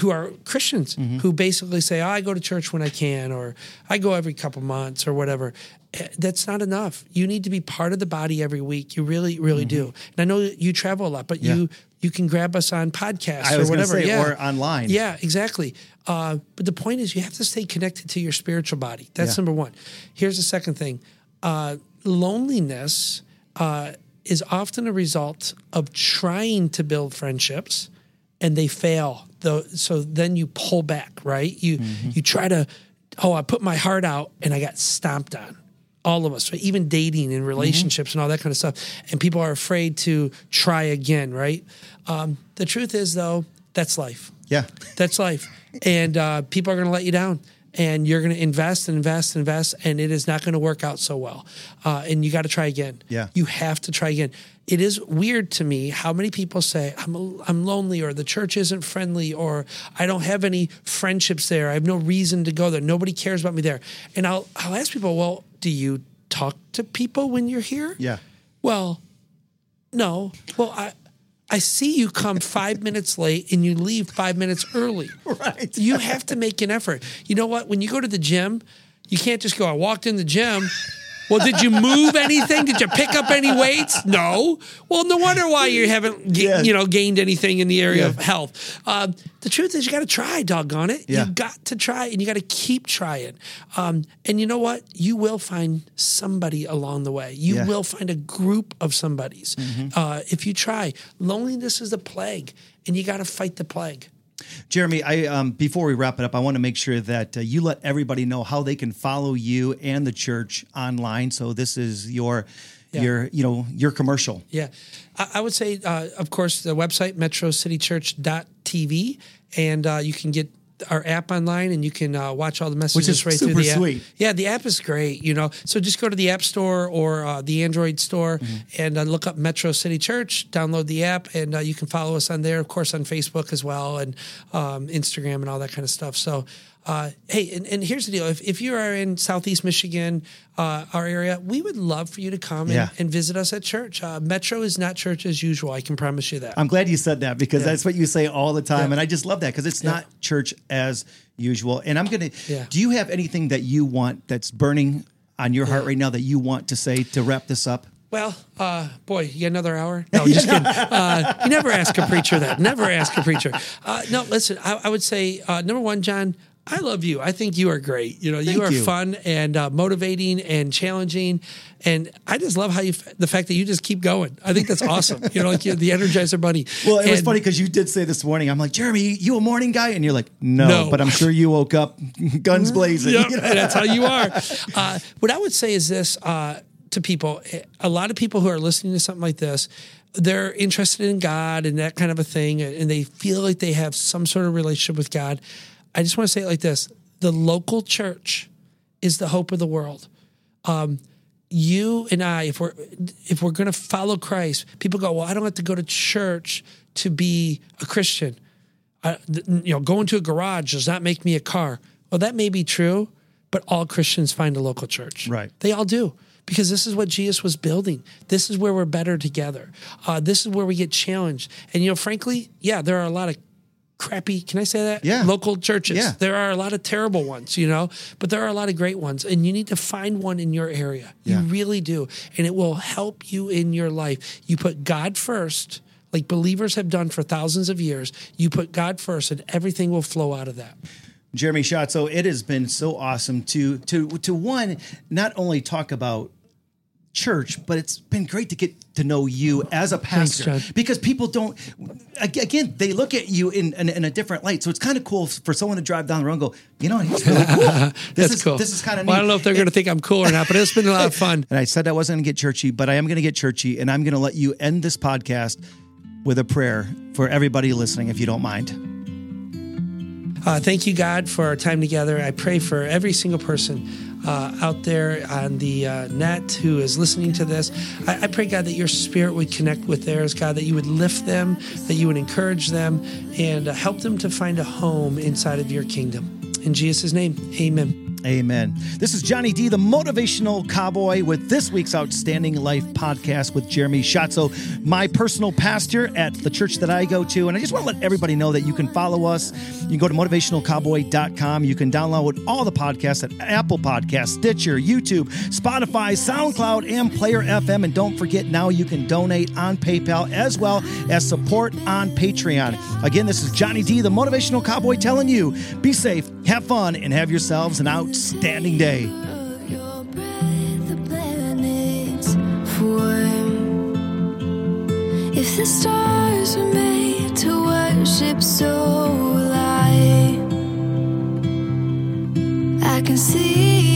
who are Christians who basically say, oh, I go to church when I can, or I go every couple months, or whatever. That's not enough. You need to be part of the body every week. You really, really do. And I know you travel a lot, but you you can grab us on podcasts or whatever. say, yeah. or online. Yeah, exactly. Uh, but the point is, you have to stay connected to your spiritual body. That's Yeah. number one. Here's the second thing uh, loneliness uh, is often a result of trying to build friendships and they fail. Though, so then you pull back, right? You Mm-hmm. you try to, oh, I put my heart out and I got stomped on. All of us, right? even dating and relationships and all that kind of stuff. And people are afraid to try again, right? Um, the truth is, though, that's life. Yeah. That's life. And uh, people are going to let you down. And you're going to invest and invest and invest, and it is not going to work out so well. Uh, and you got to try again. Yeah. You have to try again. It is weird to me how many people say, I'm, I'm lonely, or the church isn't friendly, or I don't have any friendships there. I have no reason to go there. Nobody cares about me there. And I'll, I'll ask people, well, do you talk to people when you're here? Yeah. Well, no. Well, I I see you come five minutes late and you leave five minutes early. Right. You have to make an effort. You know what? When you go to the gym, you can't just go, I walked in the gym. Well, did you move anything? Did you pick up any weights? No. Well, no wonder why you haven't, ga- Yeah. you know, gained anything in the area Yeah. of health. Um, the truth is, you got to try, doggone it. Yeah. You got to try, and you got to keep trying. Um, and you know what? You will find somebody along the way. You. Mm-hmm. will find a group of somebodies uh, if you try. Loneliness is a plague, and you got to fight the plague. Jeremy, I um, before we wrap it up, I want to make sure that uh, you let everybody know how they can follow you and the church online. So this is your Yeah. your you know your commercial. Yeah. I, I would say, uh, of course, the website, metrocitychurch.tv, and uh, you can get our app online and you can uh, watch all the messages is right super through the app. sweet. Yeah, the app is great, you know. So just go to the App Store or uh, the Android store Mm-hmm. and uh, look up Metro City Church, download the app, and uh, you can follow us on there, of course, on Facebook as well, and um, Instagram and all that kind of stuff. So, uh, hey, and, and here's the deal: if, if you are in Southeast Michigan, uh, our area, we would love for you to come Yeah. and, and visit us at church. Uh, Metro is not church as usual. I can promise you that. I'm glad you said that because that's what you say all the time, Yeah. and I just love that because it's not church as usual. And I'm gonna. Yeah. Do you have anything that you want that's burning on your heart right now that you want to say to wrap this up? Well, uh, boy, you got another hour? No, just kidding. Uh, you never ask a preacher that. Never ask a preacher. Uh, no, listen, I, I would say, uh, number one, John, I love you. I think you are great. You know, you are you. fun and uh, motivating and challenging. And I just love how you, f- the fact that you just keep going. I think that's awesome. you know, like you're the Energizer Bunny. Well, it was funny because you did say this morning. I'm like, Jeremy, you a morning guy, and you're like, no, No. but I'm sure you woke up guns blazing. Yep, that's how you are. Uh, what I would say is this uh, to people: a lot of people who are listening to something like this, they're interested in God and that kind of a thing, and they feel like they have some sort of relationship with God. I just want to say it like this: the local church is the hope of the world. Um, you and I, if we're if we're going to follow Christ, people go, well, I don't have to go to church to be a Christian. I, you know, going to a garage does not make me a car. Well, that may be true, but all Christians find a local church. Right. They all do. Because this is what Jesus was building. This is where we're better together. Uh, this is where we get challenged. And, you know, frankly, yeah, there are a lot of crappy, can I say that? Yeah. Local churches. Yeah. There are a lot of terrible ones, you know, but there are a lot of great ones. And you need to find one in your area. Yeah. You really do. And it will help you in your life. You put God first, like believers have done for thousands of years. You put God first, and everything will flow out of that. Jeremy Schossau, it has been so awesome to to to one not only talk about church, but it's been great to get to know you as a pastor John. because people don't. Again, they look at you in, in in a different light, so it's kind of cool for someone to drive down the road and go, you know, he's really cool. This That's is cool. this is kind of. Well, I don't know if they're going to think I'm cool or not, but it's been a lot of fun. And I said I wasn't going to get churchy, but I am going to get churchy, and I'm going to let you end this podcast with a prayer for everybody listening, if you don't mind. Uh, thank you, God, for our time together. I pray for every single person uh, out there on the uh, net who is listening to this. I, I pray, God, that your spirit would connect with theirs, God, that you would lift them, that you would encourage them, and uh, help them to find a home inside of your kingdom. In Jesus' name, amen. Amen. This is Johnny D, the motivational cowboy, with this week's Outstanding Life podcast with Jeremy Schossau, my personal pastor at the church that I go to. And I just want to let everybody know that you can follow us. You can go to motivationalcowboy.com. You can download all the podcasts at Apple Podcasts, Stitcher, YouTube, Spotify, SoundCloud, and Player FM. And don't forget, now you can donate on PayPal as well as support on Patreon. Again, this is Johnny D, the motivational cowboy, telling you be safe, have fun, and have yourselves an outstanding day. If the stars were made to worship, so will I. I can see.